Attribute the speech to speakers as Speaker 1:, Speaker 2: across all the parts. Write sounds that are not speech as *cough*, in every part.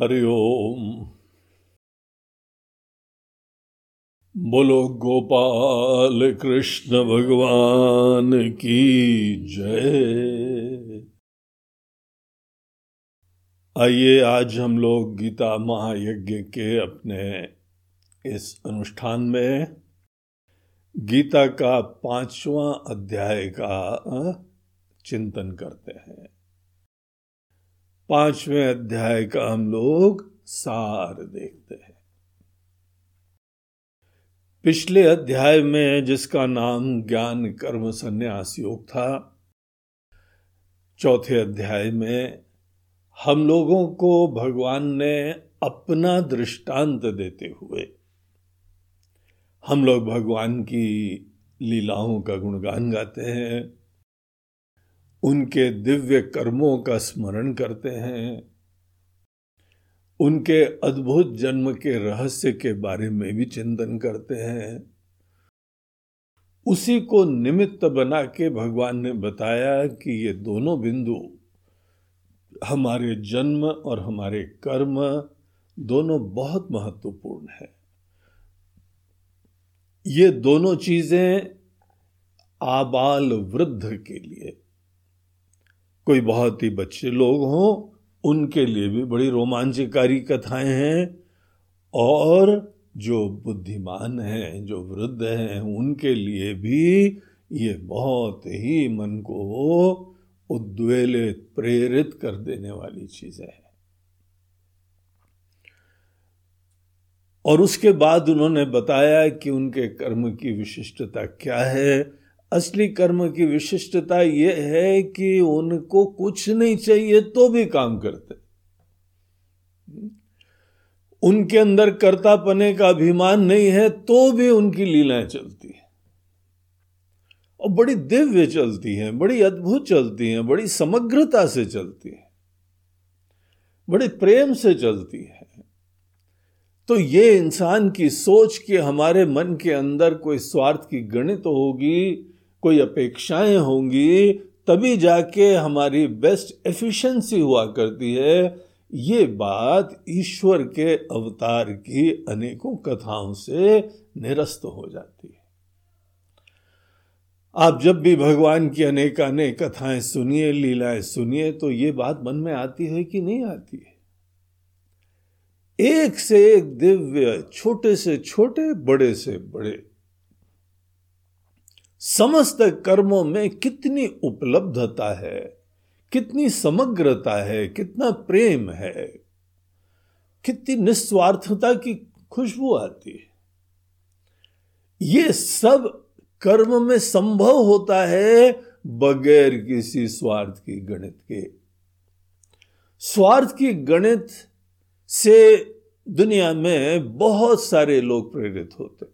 Speaker 1: हरिओम बोलो, गोपाल कृष्ण भगवान की जय। आइए, आज हम लोग गीता महायज्ञ के अपने इस अनुष्ठान में गीता का पांचवा अध्याय का चिंतन करते हैं। पाँचवें अध्याय का हम लोग सार देखते हैं। पिछले अध्याय में जिसका नाम ज्ञान कर्म संन्यास योग था, चौथे अध्याय में हम लोगों को भगवान ने अपना दृष्टांत देते हुए हम लोग भगवान की लीलाओं का गुणगान गाते हैं। उनके दिव्य कर्मों का स्मरण करते हैं। उनके अद्भुत जन्म के रहस्य के बारे में भी चिंतन करते हैं। उसी को निमित्त बना के भगवान ने बताया कि ये दोनों बिंदु, हमारे जन्म और हमारे कर्म, दोनों बहुत महत्वपूर्ण है। ये दोनों चीज़ें आबाल वृद्ध के लिए कोई बहुत ही बच्चे लोग हों, उनके लिए भी बड़ी रोमांचकारी कथाएँ हैं, और जो बुद्धिमान हैं, जो वृद्ध हैं, उनके लिए भी ये बहुत ही मन को उद्वेलित प्रेरित कर देने वाली चीज़ें हैं। और उसके बाद उन्होंने बताया कि उनके कर्म की विशिष्टता क्या है असली कर्म की विशिष्टता यह है कि उनको कुछ नहीं चाहिए तो भी काम करते। उनके अंदर कर्ता पने का अभिमान नहीं है तो भी उनकी लीलाएँ चलती है। और बड़ी दिव्य चलती हैं, बड़ी अद्भुत चलती हैं, बड़ी समग्रता से चलती है, बड़े प्रेम से चलती है। तो ये इंसान की सोच के हमारे मन के अंदर कोई स्वार्थ की गणित होगी कोई अपेक्षाएँ होंगी, तभी जाके हमारी बेस्ट एफिशिएंसी हुआ करती है। ये बात ईश्वर के अवतार की अनेकों कथाओं से निरस्त हो जाती है। आप जब भी भगवान की अनेक अनेक कथाएँ सुनिए, लीलाएँ सुनिए तो ये बात मन में आती है कि नहीं आती है? एक से एक दिव्य, छोटे से छोटे, बड़े से बड़े समस्त कर्मों में कितनी उपलब्धता है, कितनी समग्रता है, कितना प्रेम है, कितनी निस्वार्थता की खुशबू आती है। ये सब कर्म में संभव होता है बगैर किसी स्वार्थ की गणित के। स्वार्थ की गणित से दुनिया में बहुत सारे लोग प्रेरित होते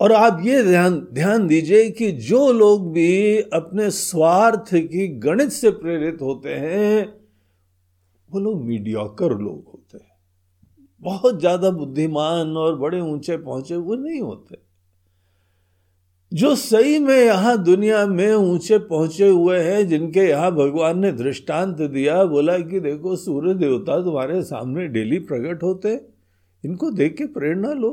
Speaker 1: और आप ये ध्यान ध्यान दीजिए कि जो लोग भी अपने स्वार्थ की गणित से प्रेरित होते हैं, वो लोग मीडियोकर लोग होते हैं। बहुत ज़्यादा बुद्धिमान और बड़े ऊँचे पहुँचे वो नहीं होते। जो सही में यहाँ दुनिया में ऊँचे पहुँचे हुए हैं, जिनके यहाँ भगवान ने दृष्टांत दिया, बोला कि देखो, सूर्य देवता तुम्हारे सामने डेली प्रकट होते इनको देख के प्रेरणा लो।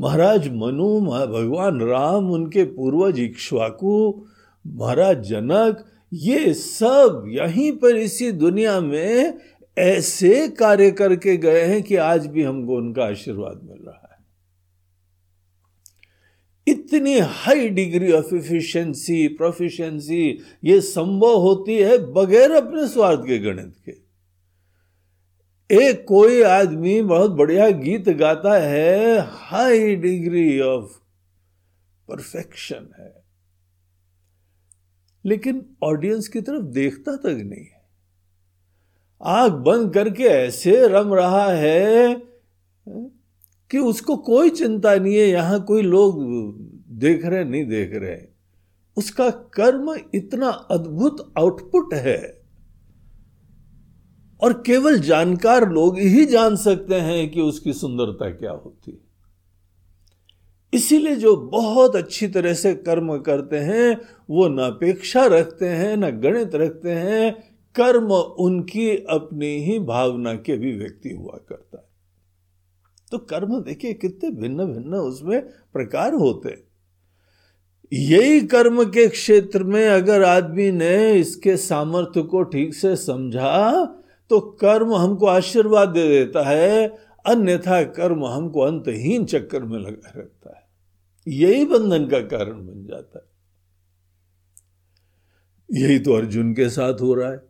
Speaker 1: महाराज मनु भगवान राम, उनके पूर्वज इक्ष्वाकु, महाराज जनक, ये सब यहीं पर इसी दुनिया में ऐसे कार्य करके गए हैं कि आज भी हमको उनका आशीर्वाद मिल रहा है। इतनी high degree of efficiency proficiency ये संभव होती है बगैर अपने स्वार्थ के गणित के। एक कोई आदमी बहुत बढ़िया गीत गाता है हाई डिग्री ऑफ़ परफेक्शन है। लेकिन ऑडियंस की तरफ़ देखता तक नहीं है। आँख बंद करके ऐसे रम रहा है कि उसको कोई चिंता नहीं है, यहाँ कोई लोग देख रहे नहीं देख रहे उसका कर्म इतना अद्भुत आउटपुट है। और केवल जानकार लोग ही जान सकते हैं कि उसकी सुंदरता क्या होती है। इसीलिए जो बहुत अच्छी तरह से कर्म करते हैं, वो न अपेक्षा रखते हैं, न गणित रखते हैं, कर्म उनकी अपनी ही भावना के अभिव्यक्ति हुआ करता है। तो कर्म देखिए कितने भिन्न भिन्न उसमें प्रकार होते हैं। यही कर्म के क्षेत्र में अगर आदमी ने इसके सामर्थ्य को ठीक से समझा तो कर्म हमको आशीर्वाद दे देता है, अन्यथा कर्म हमको अंतहीन चक्कर में लगा रहता है। यही बंधन का कारण बन जाता है। यही तो अर्जुन के साथ हो रहा है।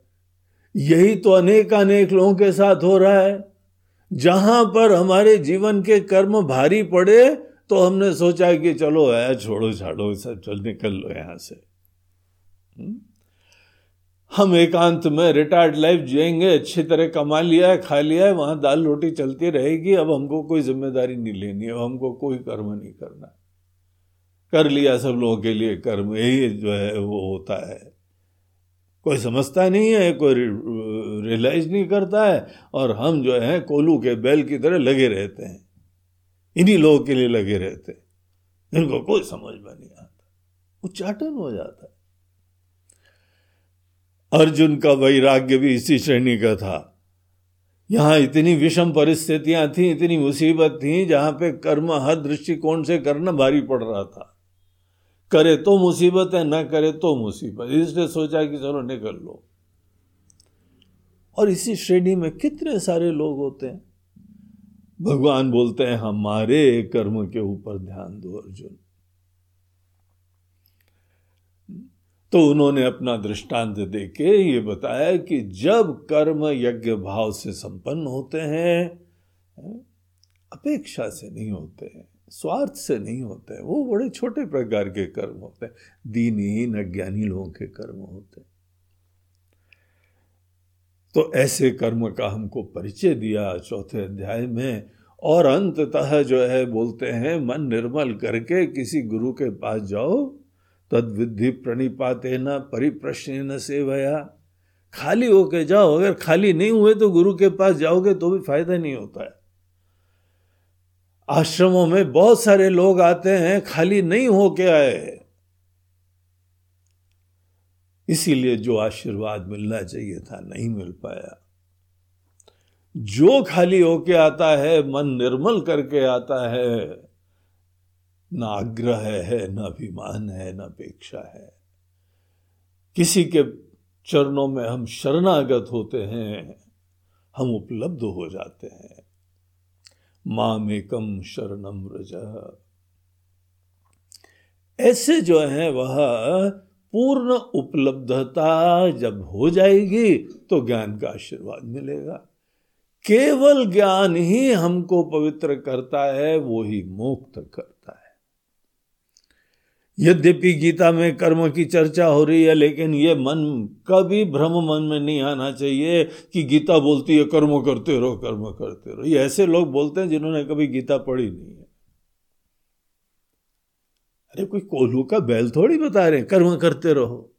Speaker 1: यही तो अनेक अनेक लोगों के साथ हो रहा है। जहाँ पर हमारे जीवन के कर्म भारी पड़े तो हमने सोचा कि चलो है छोड़ो, छाड़ो, सब चल निकल लो यहाँ से। हम्म? हम एकांत में रिटायर्ड लाइफ जिएँगे, अच्छी तरह कमा लिया है, खा लिया है, वहाँ दाल रोटी चलती रहेगी, अब हमको कोई ज़िम्मेदारी नहीं लेनी है अब हमको कोई कर्म नहीं करना। कर लिया सब लोगों के लिए, कर्म यही जो है, वो होता है। कोई समझता नहीं है, कोई रियलाइज़ नहीं करता है, और हम जो है, कोलू के बैल की तरह लगे रहते हैं। इन्हीं लोगों के लिए लगे रहते हैं। इनको कोई समझ में नहीं आता। उच्चाटन हो जाता है। अर्जुन का वैराग्य भी इसी श्रेणी का था। यहाँ इतनी विषम परिस्थितियाँ थी, इतनी मुसीबत थी, जहाँ पे कर्म हर दृष्टिकोण से करना भारी पड़ रहा था। करे तो मुसीबत है, ना करे तो मुसीबत। इसलिए सोचा कि चलो निकल लो। और इसी श्रेणी में कितने सारे लोग होते हैं? भगवान बोलते हैं, हमारे कर्म के ऊपर ध्यान दो अर्जुन। तो उन्होंने अपना दृष्टांत देके ये बताया कि जब कर्म यज्ञ भाव से संपन्न होते हैं, अपेक्षा से नहीं होते हैं स्वार्थ से नहीं होते हैं वो बड़े छोटे प्रकार के कर्म होते हैं, दीनहीन अज्ञानी लोगों के कर्म होते हैं। तो ऐसे कर्म का हमको परिचय दिया चौथे अध्याय में, और अंततः जो है बोलते हैं, मन निर्मल करके किसी गुरु के पास जाओ तद विधि प्रणिपाते न परिप्रश्न न सेवया। खाली होके जाओ, अगर खाली नहीं हुए तो गुरु के पास जाओगे तो भी फ़ायदा नहीं होता है। आश्रमों में बहुत सारे लोग आते हैं, खाली नहीं होके आए इसीलिए जो आशीर्वाद मिलना चाहिए था, नहीं मिल पाया। जो खाली होके आता है, मन निर्मल करके आता है। ना आग्रह है, न अभिमान है, न अपेक्षा है। किसी के चरणों में हम शरणागत होते हैं, हम उपलब्ध हो जाते हैं। मामेकम शरणम रज ऐसे जो है, वह पूर्ण उपलब्धता जब हो जाएगी तो ज्ञान का आशीर्वाद मिलेगा। केवल ज्ञान ही हमको पवित्र करता है, वो ही मुक्त करता यद्यपि गीता में कर्म की चर्चा हो रही है, लेकिन ये मन, कभी भ्रम मन में नहीं आना चाहिए कि गीता बोलती है, कर्म करते रहो, कर्म करते रहो। ये ऐसे लोग बोलते हैं जिन्होंने कभी गीता पढ़ी नहीं है। अरे, कोई कोल्हू का बैल थोड़ी बता रहे हैं, कर्म करते रहो।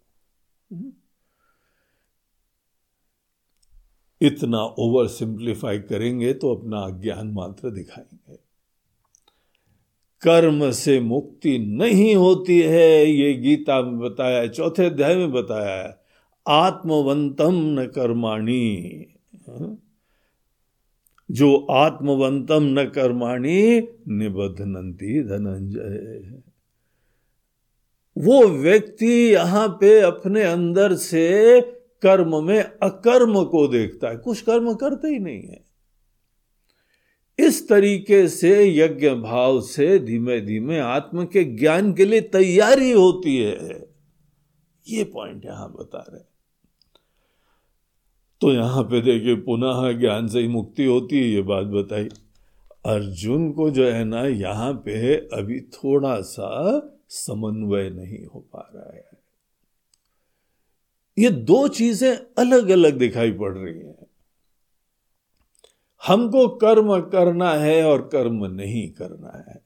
Speaker 1: इतना ओवर सिंप्लीफाई करेंगे तो अपना ज्ञान मात्र दिखाएँगे। कर्म से मुक्ति नहीं होती है, ये गीता में बताया है, चौथे अध्याय में बताया है, आत्मवंतम न कर्माणी। जो आत्मवंतम न कर्माणी निबद्धनंती धनंजय। वो व्यक्ति यहाँ पे अपने अंदर से कर्म में अकर्म को देखता है। कुछ कर्म करते ही नहीं है। इस तरीके से यज्ञ भाव से धीमे धीमे आत्म के ज्ञान के लिए तैयारी होती है। ये पॉइंट यहाँ बता रहे तो यहाँ पे देखिए, पुनः ज्ञान से ही मुक्ति होती है, ये बात बताई। अर्जुन को जो है ना, यहाँ पे अभी थोड़ा सा समन्वय नहीं हो पा रहा है। ये दो चीज़ें अलग अलग दिखाई पड़ रही हैं। हमको कर्म करना है और कर्म नहीं करना है।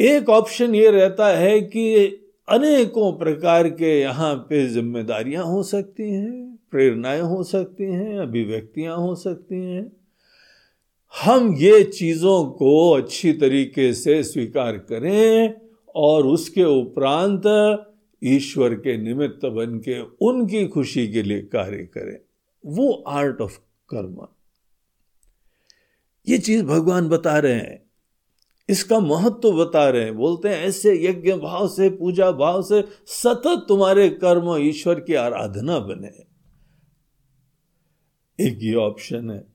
Speaker 1: एक ऑप्शन ये रहता है कि अनेकों प्रकार के यहाँ पे जिम्मेदारियाँ हो सकती हैं, प्रेरणाएँ हो सकती हैं, अभिव्यक्तियाँ हो सकती हैं। हम ये चीज़ों को अच्छी तरीके से स्वीकार करें और उसके उपरांत ईश्वर के निमित्त बन के उनकी खुशी के लिए कार्य करें। वो आर्ट ऑफ़ कर्म। ये चीज़ भगवान बता रहे हैं। इसका महत्व तो बता रहे हैं। बोलते हैं, ऐसे यज्ञ भाव से, पूजा भाव से सतत तुम्हारे कर्म ईश्वर की आराधना बने। एक ये ऑप्शन है।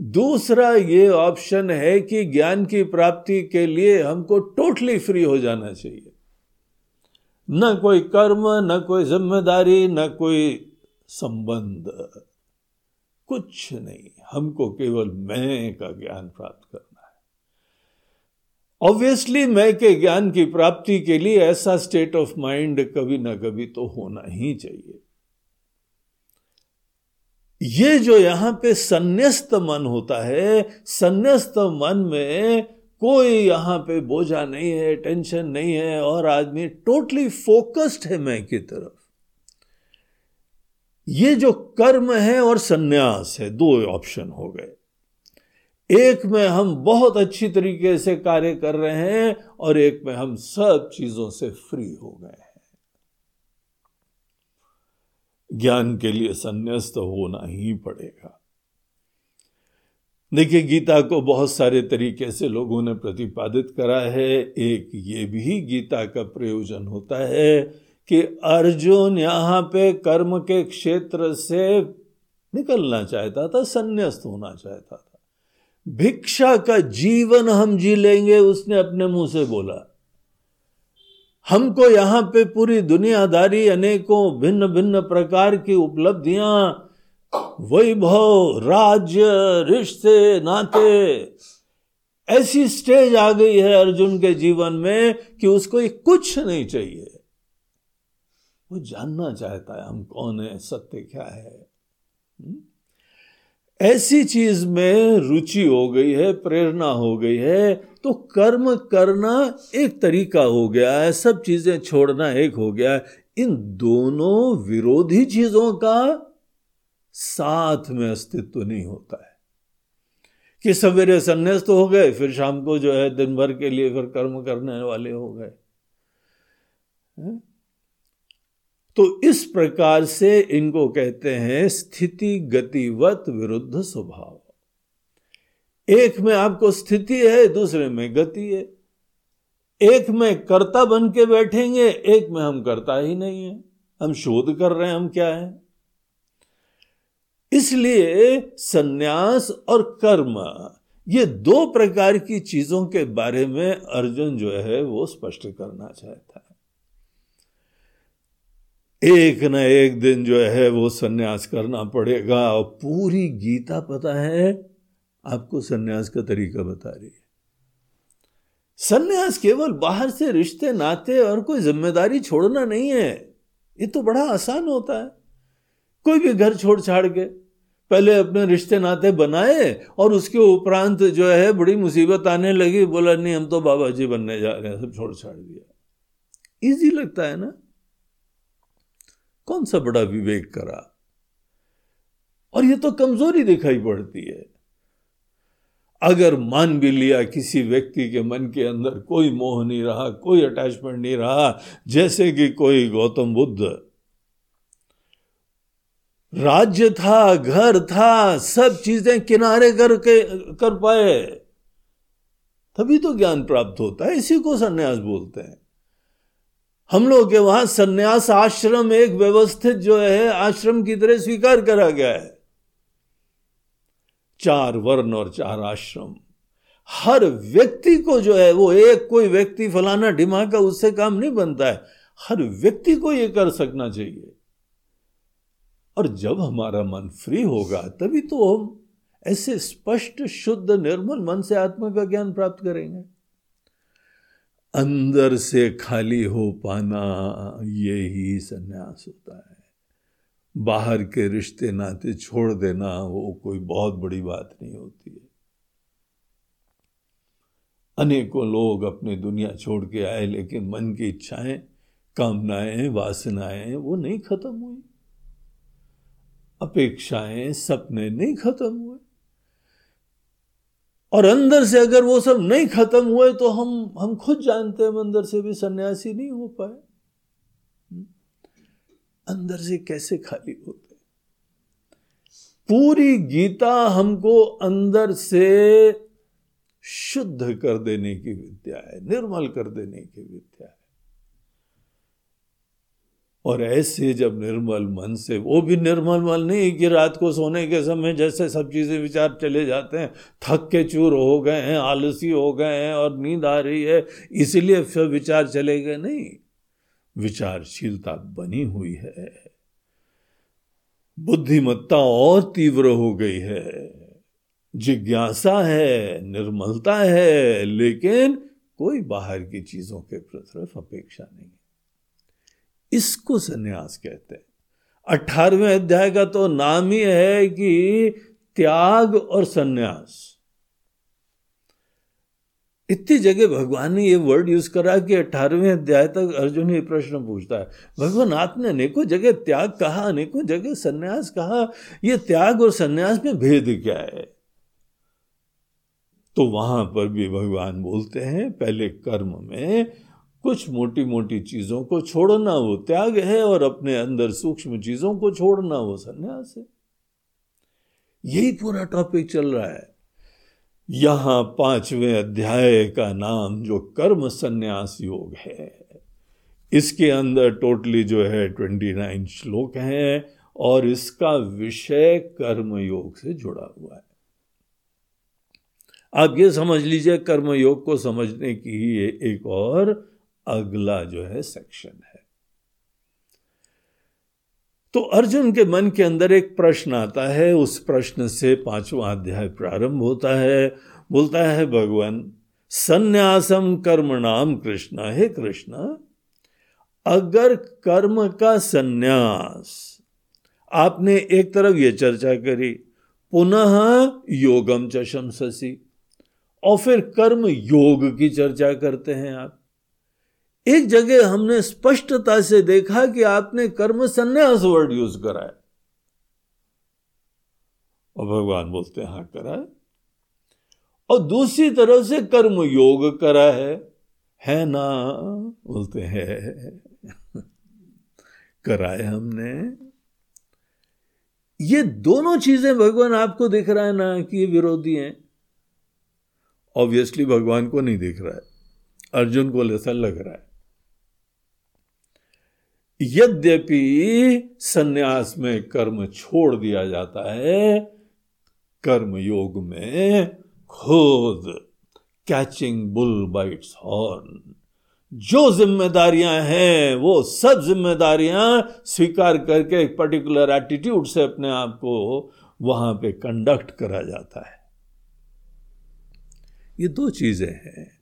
Speaker 1: दूसरा ये ऑप्शन है कि ज्ञान की प्राप्ति के लिए हमको टोटली फ्री हो जाना चाहिए। न कोई कर्म, न कोई ज़िम्मेदारी, न कोई संबंध। कुछ नहीं, हमको केवल मैं का ज्ञान प्राप्त करना है। ऑब्वियसली मैं के ज्ञान की प्राप्ति के लिए ऐसा स्टेट ऑफ़ माइंड कभी ना कभी तो होना ही चाहिए। ये जो यहाँ पे संन्यास्त मन होता है, संन्यास्त मन में कोई यहाँ पे बोझा नहीं है टेंशन नहीं है, और आदमी टोटली फोकस्ड है मैं की तरफ़। ये जो कर्म है और सन्यास है, दो ऑप्शन हो गए। एक में हम बहुत अच्छी तरीके से कार्य कर रहे हैं और एक में हम सब चीज़ों से फ्री हो गए हैं। ज्ञान के लिए संन्यास्त होना ही पड़ेगा। देखिए, गीता को बहुत सारे तरीके से लोगों ने प्रतिपादित करा है। एक ये भी गीता का प्रयोजन होता है कि अर्जुन यहाँ पे कर्म के क्षेत्र से निकलना चाहता था, संन्यास्त होना चाहता था। भिक्षा का जीवन हम जी लेंगे, उसने अपने मुँह से बोला। हमको यहाँ पे पूरी दुनियादारी, अनेकों भिन्न भिन्न प्रकार की उपलब्धियाँ, वैभव, राज्य, रिश्ते, नाते, ऐसी स्टेज आ गई है अर्जुन के जीवन में कि उसको ये कुछ नहीं चाहिए। वो जानना चाहता है, हम कौन है, सत्य क्या है? ऐसी चीज़ में रुचि हो गई है, प्रेरणा हो गई है तो कर्म करना एक तरीका हो गया है, सब चीज़ें छोड़ना एक हो गया है। इन दोनों विरोधी चीज़ों का साथ में अस्तित्व नहीं होता है। कि सवेरे संन्यास्त हो गए, फिर शाम को जो है दिन भर के लिए फिर कर्म करने वाले हो गए। तो इस प्रकार से इनको कहते हैं स्थिति गतिवत विरुद्ध स्वभाव। एक में आपको स्थिति है, दूसरे में गति है। एक में कर्ता बन के बैठेंगे, एक में हम करता ही नहीं है। हम शोध कर रहे हैं, हम क्या है? इसलिए सन्यास और कर्म, ये दो प्रकार की चीज़ों के बारे में अर्जुन जो है वो स्पष्ट करना चाहता है। एक न एक दिन जो है वो सन्यास करना पड़ेगा। और पूरी गीता पता है, आपको सन्यास का तरीका बता रही है। सन्यास केवल बाहर से रिश्ते, नाते और कोई ज़िम्मेदारी छोड़ना नहीं है। ये तो बड़ा आसान होता है। कोई भी घर छोड़ छाड़ के पहले अपने रिश्ते, नाते बनाए और उसके उपरांत जो है बड़ी मुसीबत आने लगी। बोला, नहीं, हम तो बाबा जी बनने जा रहे हैं, सब छोड़ छाड़ दिया। इजी लगता है ना? कौन सा बड़ा विवेक करा? और यह तो कमज़ोरी दिखाई पड़ती है। अगर मान भी लिया किसी व्यक्ति के मन के अंदर कोई मोह नहीं रहा, कोई अटैचमेंट नहीं रहा, जैसे कि कोई गौतम बुद्ध। राज्य था, घर था, सब चीज़ें किनारे करके, कर पाए। तभी तो ज्ञान प्राप्त होता है, इसी को सन्यास बोलते हैं। हम लोग के वहाँ सन्यास आश्रम एक व्यवस्थित जो है, आश्रम की तरह स्वीकार करा गया है। चार वर्ण और चार आश्रम। हर व्यक्ति को जो है, वो एक कोई व्यक्ति फलाना ढिमा का उससे काम नहीं बनता है। हर व्यक्ति को ये कर सकना चाहिए। और जब हमारा मन फ्री होगा, तभी तो हम ऐसे स्पष्ट, शुद्ध, निर्मल मन से आत्मा का ज्ञान प्राप्त करेंगे। अंदर से खाली हो पाना ये ही संन्यास होता है। बाहर के रिश्ते नाते छोड़ देना वो कोई बहुत बड़ी बात नहीं होती है। अनेकों लोग अपनी दुनिया छोड़ के आए, लेकिन मन की इच्छाएँ, कामनाएँ, वासनाएँ, वो नहीं खत्म हुई। अपेक्षाएँ, सपने नहीं खत्म हुए। और अंदर से अगर वो सब नहीं खत्म हुए तो हम हम खुद जानते हैं अंदर से भी सन्यासी नहीं हो पाए? अंदर से कैसे खाली होते पूरी गीता हमको अंदर से शुद्ध कर देने की विद्या है, निर्मल कर देने की विद्या है और ऐसे जब निर्मल मन से, वो भी निर्मल मन नहीं कि रात को सोने के समय जैसे सब चीज़ें विचार चले जाते हैं, थक के चूर हो गए हैं, आलसी हो गए हैं और नींद आ रही है, इसलिए फिर विचार चले गए नहीं। विचारशीलता बनी हुई है। बुद्धिमत्ता और तीव्र हो गई है। जिज्ञासा है, निर्मलता है, लेकिन कोई बाहर की चीज़ों के तरफ़ अपेक्षा नहीं। इसको सन्यास कहते हैं। अठारहवें अध्याय का तो नाम ही है कि त्याग और सन्यास। इतनी जगह भगवान ने ये वर्ड यूज़ करा कि अठारहवें अध्याय तक अर्जुन ये प्रश्न पूछता है। भगवान, आपने अनेकों जगह त्याग कहा, अनेकों जगह सन्यास कहा, ये त्याग और सन्यास में भेद क्या है? तो वहाँ पर भी भगवान बोलते हैं, पहले कर्म में कुछ मोटी मोटी चीज़ों को छोड़ना वो त्याग है और अपने अंदर सूक्ष्म चीज़ों को छोड़ना वो सन्यास है। यही पूरा टॉपिक चल रहा है। यहाँ पाँचवें अध्याय का नाम जो कर्म संन्यास योग है, इसके अंदर टोटली जो है ट्वेंटी नाइन श्लोक हैं और इसका विषय कर्म योग से जुड़ा हुआ है। आप ये समझ लीजिए कर्म योग को समझने की एक और अगला जो है सेक्शन है। तो अर्जुन के मन के अंदर एक प्रश्न आता है, उस प्रश्न से पांचवा अध्याय प्रारंभ होता है। बोलता है, भगवान, संन्यासम कर्म नाम कृष्ण। हे कृष्ण, अगर कर्म का संन्यास, आपने एक तरफ़ यह चर्चा करी, पुनः योगम चशम ससी और फिर कर्म योग की चर्चा करते हैं आप। एक जगह हमने स्पष्टता से देखा कि आपने कर्म संन्यास वर्ड यूज़ करा है। और भगवान बोलते हैं हाँ करा है। और दूसरी तरफ़ से कर्म योग करा है। है ना? बोलते हैं कराए हमने। ये दोनों चीज़ें भगवान आपको दिख रहा है ना कि ये विरोधी हैं। ऑब्वियसली भगवान को नहीं दिख रहा है। अर्जुन को ऐसा लग रहा है। यद्यपि सन्यास में कर्म छोड़ दिया जाता है कर्म योग में खुद कैचिंग बुल बाइट्स हॉर्न जो जिम्मेदारियाँ हैं, वो सब जिम्मेदारियाँ स्वीकार करके एक पर्टिकुलर एटीट्यूड से अपने आप को वहाँ पे कंडक्ट करा जाता है। ये दो चीज़ें हैं।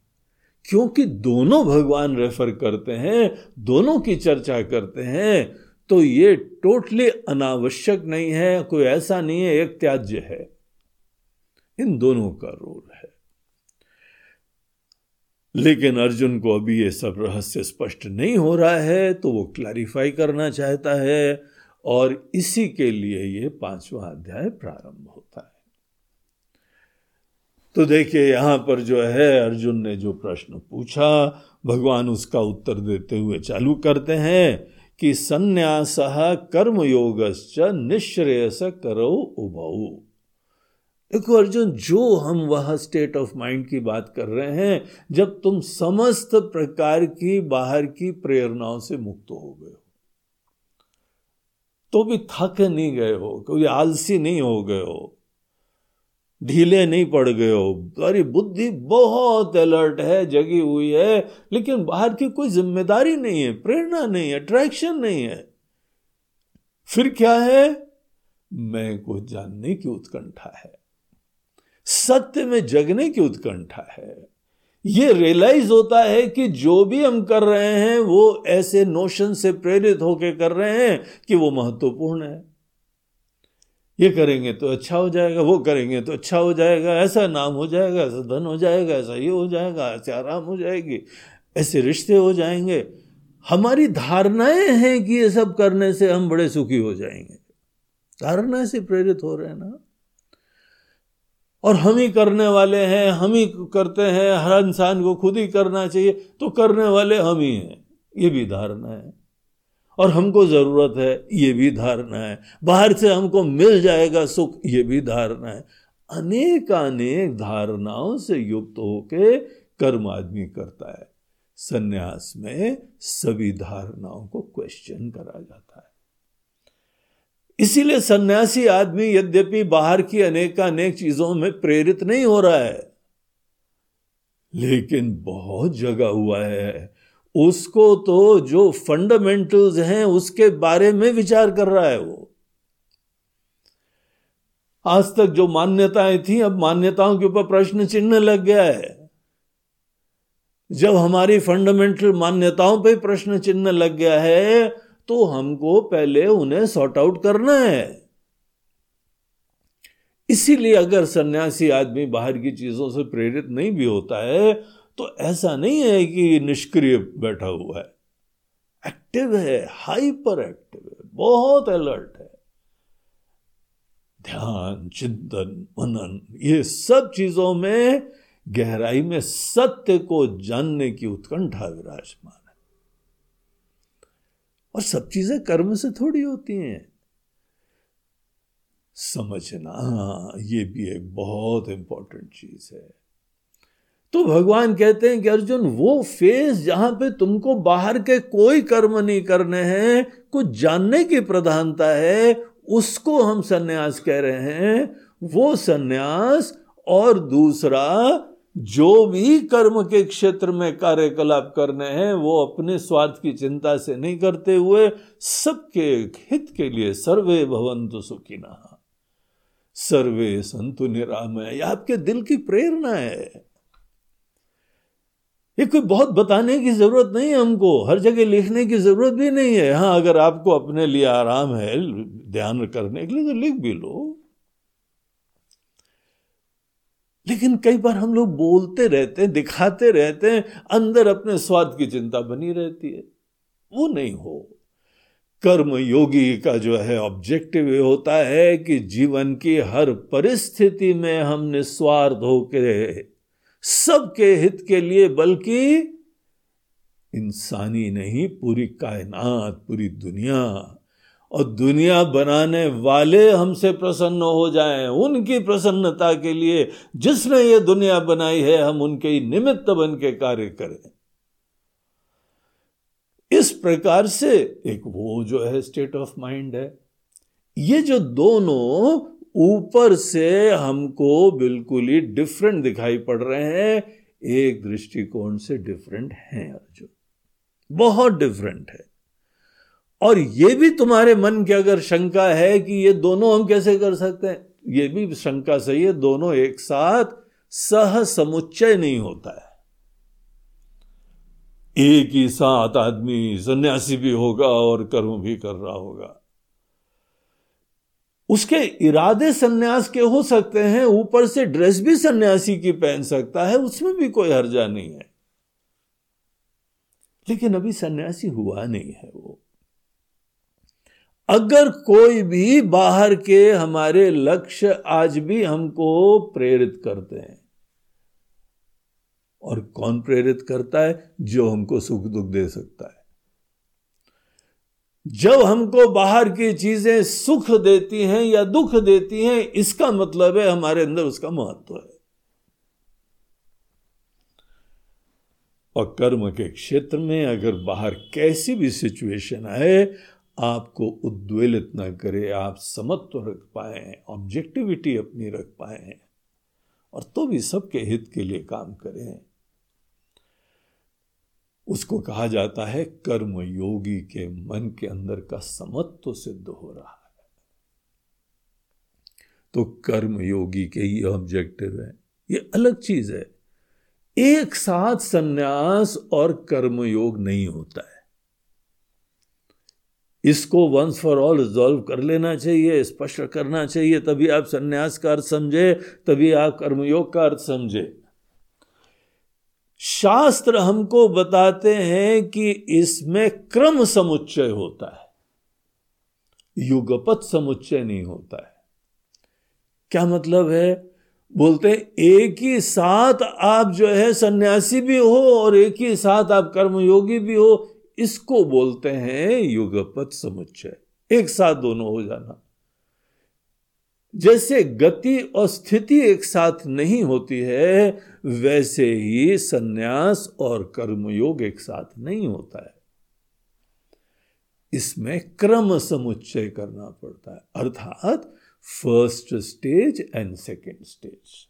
Speaker 1: क्योंकि दोनों भगवान रेफर करते हैं, दोनों की चर्चा करते हैं तो ये टोटली अनावश्यक नहीं है, कोई ऐसा नहीं है, एक त्याज्य है। इन दोनों का रोल है। लेकिन अर्जुन को अभी ये सब रहस्य स्पष्ट नहीं हो रहा है तो वो क्लैरिफाई करना चाहता है, और इसी के लिए ये पांचवा अध्याय प्रारंभ होता है। तो देखिए, यहाँ पर जो है, अर्जुन ने जो प्रश्न पूछा, भगवान उसका उत्तर देते हुए चालू करते हैं कि संन्यास कर्म योग निश्रेयस करो उभऊ देखो अर्जुन, जो हम वह स्टेट ऑफ़ माइंड की बात कर रहे हैं, जब तुम समस्त प्रकार की बाहर की प्रेरणाओं से मुक्त हो गए हो तो भी थक नहीं गए हो, कोई आलसी नहीं हो गए हो। ढीले नहीं पड़ गए हो। तुम्हारी बुद्धि बहुत अलर्ट है, जगी हुई है, लेकिन बाहर की कोई ज़िम्मेदारी नहीं है, प्रेरणा नहीं है अट्रैक्शन नहीं है। फिर क्या है? मैं को जानने की उत्कंठा है। सत्य में जगने की उत्कंठा है। ये रियलाइज़ होता है कि जो भी हम कर रहे हैं, वो ऐसे नोशन से प्रेरित होकर कर रहे हैं कि वो महत्वपूर्ण है। ये करेंगे तो अच्छा हो जाएगा, वो करेंगे तो अच्छा हो जाएगा, ऐसा नाम हो जाएगा, ऐसा धन हो जाएगा, ऐसा ये हो जाएगा, ऐसे आराम हो जाएगी, ऐसे रिश्ते हो जाएँगे। हमारी धारणाएँ हैं कि ये सब करने से हम बड़े सुखी हो जाएँगे। धारणा से प्रेरित हो रहे हैं ना? और हम ही करने वाले हैं, हम ही करते हैं, हर इंसान को खुद ही करना चाहिए तो करने वाले हम ही हैं। ये भी धारणा है। और हमको ज़रूरत है, ये भी धारणा है। बाहर से हमको मिल जाएगा सुख, ये भी धारणा है। अनेक अनेक धारणाओं से युक्त होके कर्म आदमी करता है। सन्यास में सभी धारणाओं को क्वेश्चन करा जाता है। इसीलिए सन्यासी आदमी यद्यपि बाहर की अनेक अनेक चीज़ों में प्रेरित नहीं हो रहा है, लेकिन बहुत जगह हुआ है। उसको तो जो फंडामेंटल्स हैं, उसके बारे में विचार कर रहा है वो। आज तक जो मान्यताएँ थी, अब मान्यताओं के ऊपर प्रश्न चिन्ह लग गया है। जब हमारी फंडामेंटल मान्यताओं पे प्रश्न चिन्ह लग गया है तो हमको पहले उन्हें सॉर्ट आउट करना है। इसीलिए अगर सन्यासी आदमी बाहर की चीज़ों से प्रेरित नहीं भी होता है तो ऐसा नहीं है कि निष्क्रिय बैठा हुआ है। एक्टिव है हाइपर एक्टिव है, बहुत अलर्ट है। ध्यान, चिंतन, मनन, ये सब चीज़ों में गहराई में सत्य को जानने की उत्कंठा विराजमान है। और सब चीज़ें कर्म से थोड़ी होती हैं। समझना, ये भी एक बहुत इंपॉर्टेंट चीज़ है। तो भगवान कहते हैं कि अर्जुन, वो फ़ेज़ जहाँ पे तुमको बाहर के कोई कर्म नहीं करने हैं, कुछ जानने की प्रधानता है, उसको हम सन्यास कह रहे हैं। वो सन्यास और दूसरा, जो भी कर्म के क्षेत्र में कार्यकलाप करने हैं, वो अपने स्वार्थ की चिंता से नहीं करते हुए, सबके हित के लिए सर्वे भवंतु सुखिना। सर्वे संतु निराम है आपके दिल की प्रेरणा है। ये कोई बहुत बताने की ज़रूरत नहीं है हमको, हर जगह लिखने की ज़रूरत भी नहीं है। हाँ अगर आपको अपने लिए आराम है, ध्यान करने के लिए तो लिख भी लो। लेकिन कई बार हम लोग बोलते रहते हैं, दिखाते रहते हैं, अंदर अपने स्वाद की चिंता बनी रहती है। वो नहीं हो। कर्म योगी का जो है ऑब्जेक्टिव ये होता है कि जीवन की हर परिस्थिति में हम निस्वार्थ होकर सबके हित के लिए, बल्कि इंसानी नहीं, पूरी कायनात, पूरी दुनिया। और दुनिया बनाने वाले हमसे प्रसन्न हो जाएँ, उनकी प्रसन्नता के लिए जिसने ये दुनिया बनाई है, हम उनके ही निमित्त बन के कार्य करें। इस प्रकार से एक वो जो है स्टेट ऑफ़ माइंड है। ये जो दोनों ऊपर से हमको बिल्कुल ही डिफरेंट दिखाई पड़ रहे हैं। एक दृष्टिकोण से डिफरेंट हैं, अर्जुन। बहुत डिफरेंट है। और ये भी तुम्हारे मन की अगर शंका है कि ये दोनों हम कैसे कर सकते हैं, ये भी शंका सही है, दोनों एक साथ सह समुच्चय नहीं होता है। एक ही साथ आदमी सन्यासी भी होगा और कर्म भी कर रहा होगा। उसके इरादे सन्यास के हो सकते हैं, ऊपर से ड्रेस भी सन्यासी की पहन सकता है, उसमें भी कोई हर्जा नहीं है। लेकिन अभी सन्यासी हुआ नहीं है वो। अगर कोई भी बाहर के हमारे लक्ष्य आज भी हमको प्रेरित करते हैं, और कौन प्रेरित करता है? जो हमको सुख दुख दे सकता है। जब हमको बाहर की चीज़ें सुख देती हैं या दुख देती हैं, इसका मतलब है हमारे अंदर उसका महत्व है। और कर्म के क्षेत्र में अगर बाहर कैसी भी सिचुएशन आए, आपको उद्वेलित न करे, आप समत्व रख पाए हैं ऑब्जेक्टिविटी अपनी रख पाए हैं, और तो भी सबके हित के लिए काम करें। उसको कहा जाता है, कर्म योगी के मन के अंदर का समत्व सिद्ध हो रहा है। तो कर्म योगी के ये ऑब्जेक्टिव है। ये अलग चीज़ है। एक साथ सन्यास और कर्मयोग नहीं होता है। इसको वंस फॉर ऑल रिजॉल्व कर लेना चाहिए, स्पष्ट करना चाहिए, तभी आप संन्यास का अर्थ समझे, तभी आप कर्मयोग का अर्थ समझे। शास्त्र हमको बताते हैं कि इसमें क्रम समुच्चय होता है, युगपत समुच्चय नहीं होता है। क्या मतलब है? बोलते हैं, एक ही साथ आप जो है सन्यासी भी हो और एक ही साथ आप कर्मयोगी भी हो, इसको बोलते हैं युगपत समुच्चय। एक साथ दोनों हो जाना। जैसे गति और स्थिति एक साथ नहीं होती है, वैसे ही सन्यास और कर्मयोग एक साथ नहीं होता है। इसमें क्रम समुच्चय करना पड़ता है, अर्थात first stage and second stage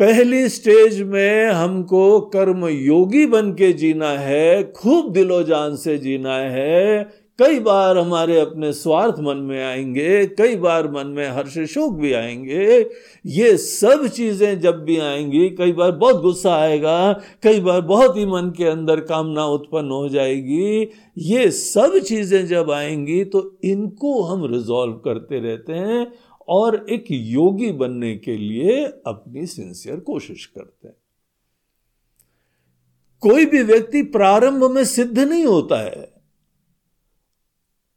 Speaker 1: पहली स्टेज में हमको कर्म योगी बन के जीना है, खूब दिलो जान से जीना है कई बार हमारे अपने स्वार्थ मन में आएँगे, कई बार मन में हर्ष शोक भी आएँगे। ये सब चीज़ें जब भी आएँगी, कई बार बहुत गुस्सा आएगा, कई बार बहुत ही मन के अंदर कामना उत्पन्न हो जाएगी। ये सब चीज़ें जब आएँगी तो इनको हम रिजॉल्व करते रहते हैं और एक योगी बनने के लिए अपनी सिंसियर कोशिश करते हैं। कोई भी व्यक्ति प्रारंभ में सिद्ध नहीं होता है।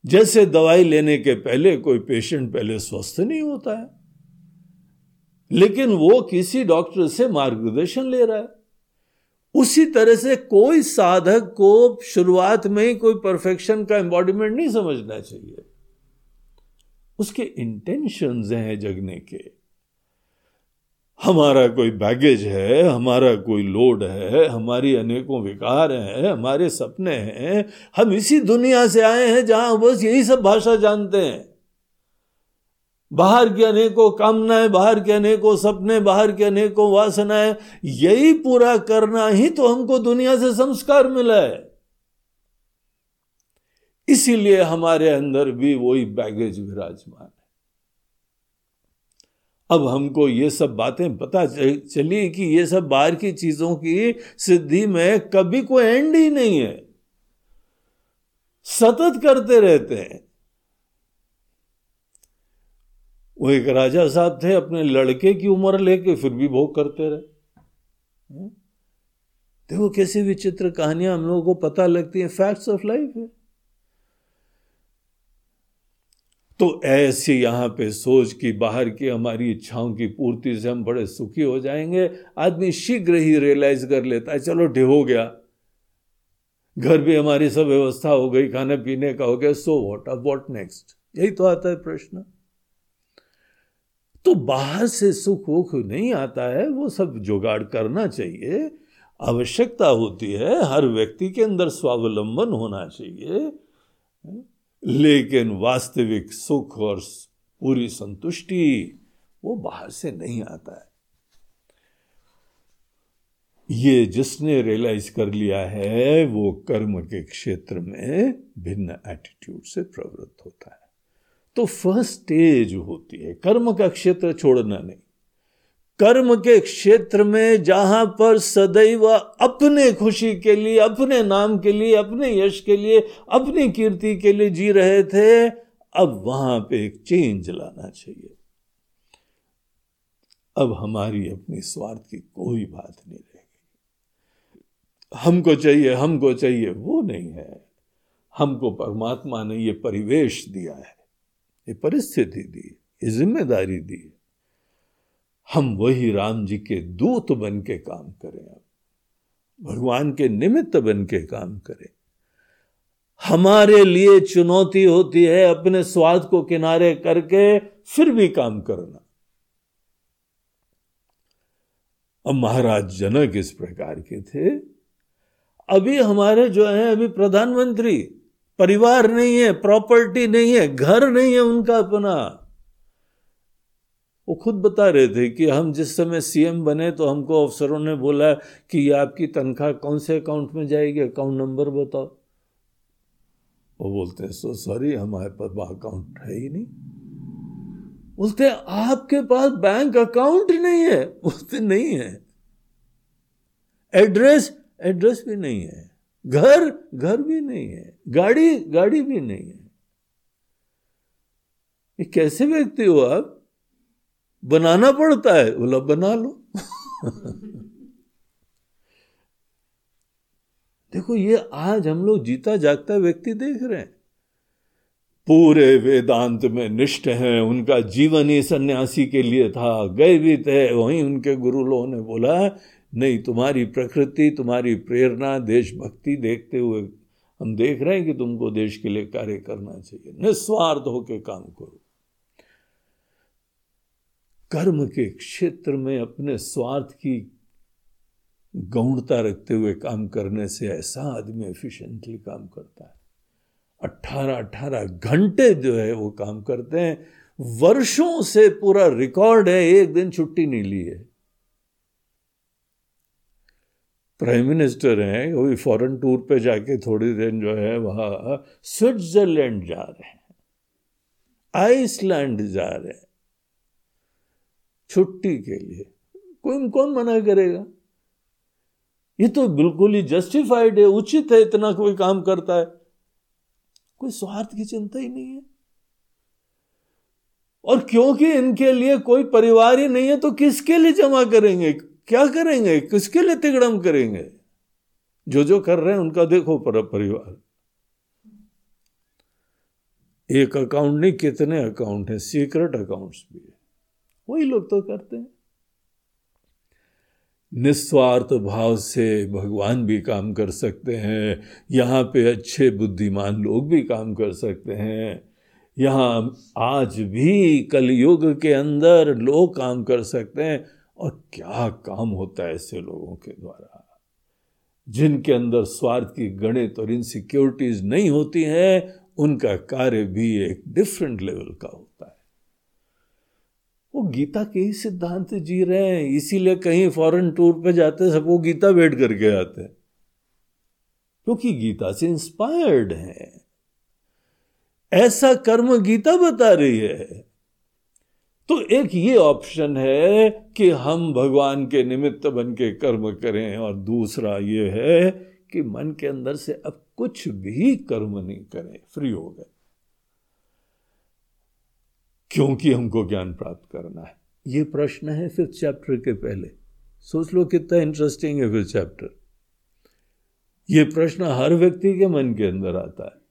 Speaker 1: जैसे दवाई लेने के पहले कोई पेशेंट पहले स्वस्थ नहीं होता है। लेकिन वो किसी डॉक्टर से मार्गदर्शन ले रहा है। उसी तरह से कोई साधक को शुरुआत में ही कोई परफेक्शन का एम्बॉडीमेंट नहीं समझना चाहिए। उसके इंटेंशंस हैं जगने के। हमारा कोई बैगेज है, हमारा कोई लोड है, हमारी अनेकों विकार हैं, हमारे सपने हैं, हम इसी दुनिया से आए हैं जहाँ बस यही सब भाषा जानते हैं। बाहर के अनेकों कामनाएँ, बाहर के अनेकों सपने, बाहर के अनेकों वासनाएँ, यही पूरा करना ही तो हमको दुनिया से संस्कार मिला है। इसीलिए हमारे अंदर भी वही बैगेज विराजमान है। अब हमको ये सब बातें पता चली कि ये सब बाहर की चीज़ों की सिद्धि में कभी कोई एंड ही नहीं है। सतत करते रहते हैं। वो एक राजा साहब थे, अपने लड़के की उम्र लेके फिर भी भोग करते रहे। देखो कैसी विचित्र कहानियाँ हम लोगों को पता लगती हैं। फैक्ट्स ऑफ़ लाइफ है। तो ऐसी यहाँ पे सोच कि बाहर की हमारी इच्छाओं की पूर्ति से हम बड़े सुखी हो जाएँगे। आदमी शीघ्र ही रियलाइज़ कर लेता है, चलो ढे हो गया। घर भी हमारी सब व्यवस्था हो गई, खाने पीने का हो गया सो वॉट अब वॉट नेक्स्ट यही तो आता है प्रश्न। तो बाहर से सुख वुख नहीं आता है, वो सब जुगाड़ करना चाहिए। आवश्यकता होती है, हर व्यक्ति के अंदर स्वावलंबन होना चाहिए। लेकिन वास्तविक सुख और पूरी संतुष्टि वो बाहर से नहीं आता है। ये जिसने रियलाइज़ कर लिया है, वो कर्म के क्षेत्र में भिन्न एटीट्यूड से प्रवृत्त होता है। तो फ़र्स्ट स्टेज होती है। कर्म का क्षेत्र छोड़ना नहीं। कर्म के क्षेत्र में जहाँ पर सदैव अपने खुशी के लिए, अपने नाम के लिए, अपने यश के लिए, अपनी कीर्ति के लिए जी रहे थे, अब वहाँ पे एक चेंज लाना चाहिए। अब हमारी अपनी स्वार्थ की कोई बात नहीं रहेगी। हमको चाहिए हमको चाहिए, वो नहीं है। हमको परमात्मा ने ये परिवेश दिया है, ये परिस्थिति दी, ये ज़िम्मेदारी दी हम वही राम जी के दूत बन के काम करें अब। भगवान के निमित्त बन के काम करें। हमारे लिए चुनौती होती है अपने स्वाद को किनारे करके फिर भी काम करना। अब महाराज जनक इस प्रकार के थे? अभी हमारे जो है, अभी प्रधानमंत्री, परिवार नहीं है प्रॉपर्टी नहीं है, घर नहीं है उनका अपना। वो खुद बता रहे थे कि हम जिस समय सीएम बने तो हमको अफसरों ने बोला कि ये आपकी तनख्वाह कौन से अकाउंट में जाएगी? अकाउंट नंबर बताओ। वो बोलते हैं सो सॉरी हमारे पास अकाउंट है ही नहीं। बोलते आपके पास बैंक अकाउंट नहीं है? बोलते, नहीं है। एड्रेस एड्रेस भी नहीं है। घर घर भी नहीं है। गाड़ी गाड़ी भी नहीं है। ये कैसे व्यक्ति हो आप? बनाना पड़ता है। बोला, बना लो। *laughs* देखो, ये आज हम लोग जीता जागता व्यक्ति देख रहे हैं। पूरे वेदांत में निष्ठ हैं। उनका जीवन ही सन्यासी के लिए था। गए भी थे वहीं उनके गुरु लोगों ने बोला, नहीं, तुम्हारी प्रकृति, तुम्हारी प्रेरणा देशभक्ति देखते हुए हम देख रहे हैं कि तुमको देश के लिए कार्य करना चाहिए। निस्वार्थ होकर काम करो। कर्म के क्षेत्र में अपने स्वार्थ की गौणता रखते हुए काम करने से ऐसा आदमी एफिशिएंटली काम करता है। अट्ठारह अट्ठारह घंटे जो है वो काम करते हैं। वर्षों से पूरा रिकॉर्ड है, एक दिन छुट्टी नहीं ली है। प्राइम मिनिस्टर हैं, वो भी फॉरेन टूर पे जाके थोड़ी दिन जो है वहाँ स्विट्जरलैंड जा रहे हैं। आइसलैंड जा रहे हैं। छुट्टी के लिए। कोई, कौन मना करेगा? ये तो बिल्कुल ही जस्टिफाइड है, उचित है इतना कोई काम करता है। कोई स्वार्थ की चिंता ही नहीं है। और क्योंकि इनके लिए कोई परिवार ही नहीं है तो किसके लिए जमा करेंगे? क्या करेंगे? किसके लिए तिगड़म करेंगे? जो जो कर रहे हैं, उनका देखो पर, परिवार। एक अकाउंट नहीं, कितने अकाउंट है? सीक्रेट अकाउंट्स भी वही लोग तो करते हैं। निस्वार्थ भाव से भगवान भी काम कर सकते हैं। यहाँ पे अच्छे बुद्धिमान लोग भी काम कर सकते हैं। यहाँ आज भी कलयुग के अंदर लोग काम कर सकते हैं। और क्या काम होता है ऐसे लोगों के द्वारा? जिनके अंदर स्वार्थ की गणित और इनसिक्योरिटीज नहीं होती हैं, उनका कार्य भी एक डिफरेंट लेवल का होता वो गीता के ही सिद्धांत जी रहे हैं, इसीलिए कहीं फॉरेन टूर पे जाते सब वो गीता बैठ करके आते हैं। क्योंकि गीता से इंस्पायर्ड है। ऐसा कर्म गीता बता रही है। तो एक ये ऑप्शन है कि हम भगवान के निमित्त बन के कर्म करें, और दूसरा ये है कि मन के अंदर से अब कुछ भी कर्म नहीं करें फ्री हो गए। क्योंकि हमको ज्ञान प्राप्त करना है। ये प्रश्न है फिफ्थ चैप्टर के पहले। सोच लो कितना इंटरेस्टिंग है फिफ्थ चैप्टर ये प्रश्न हर व्यक्ति के मन के अंदर आता है।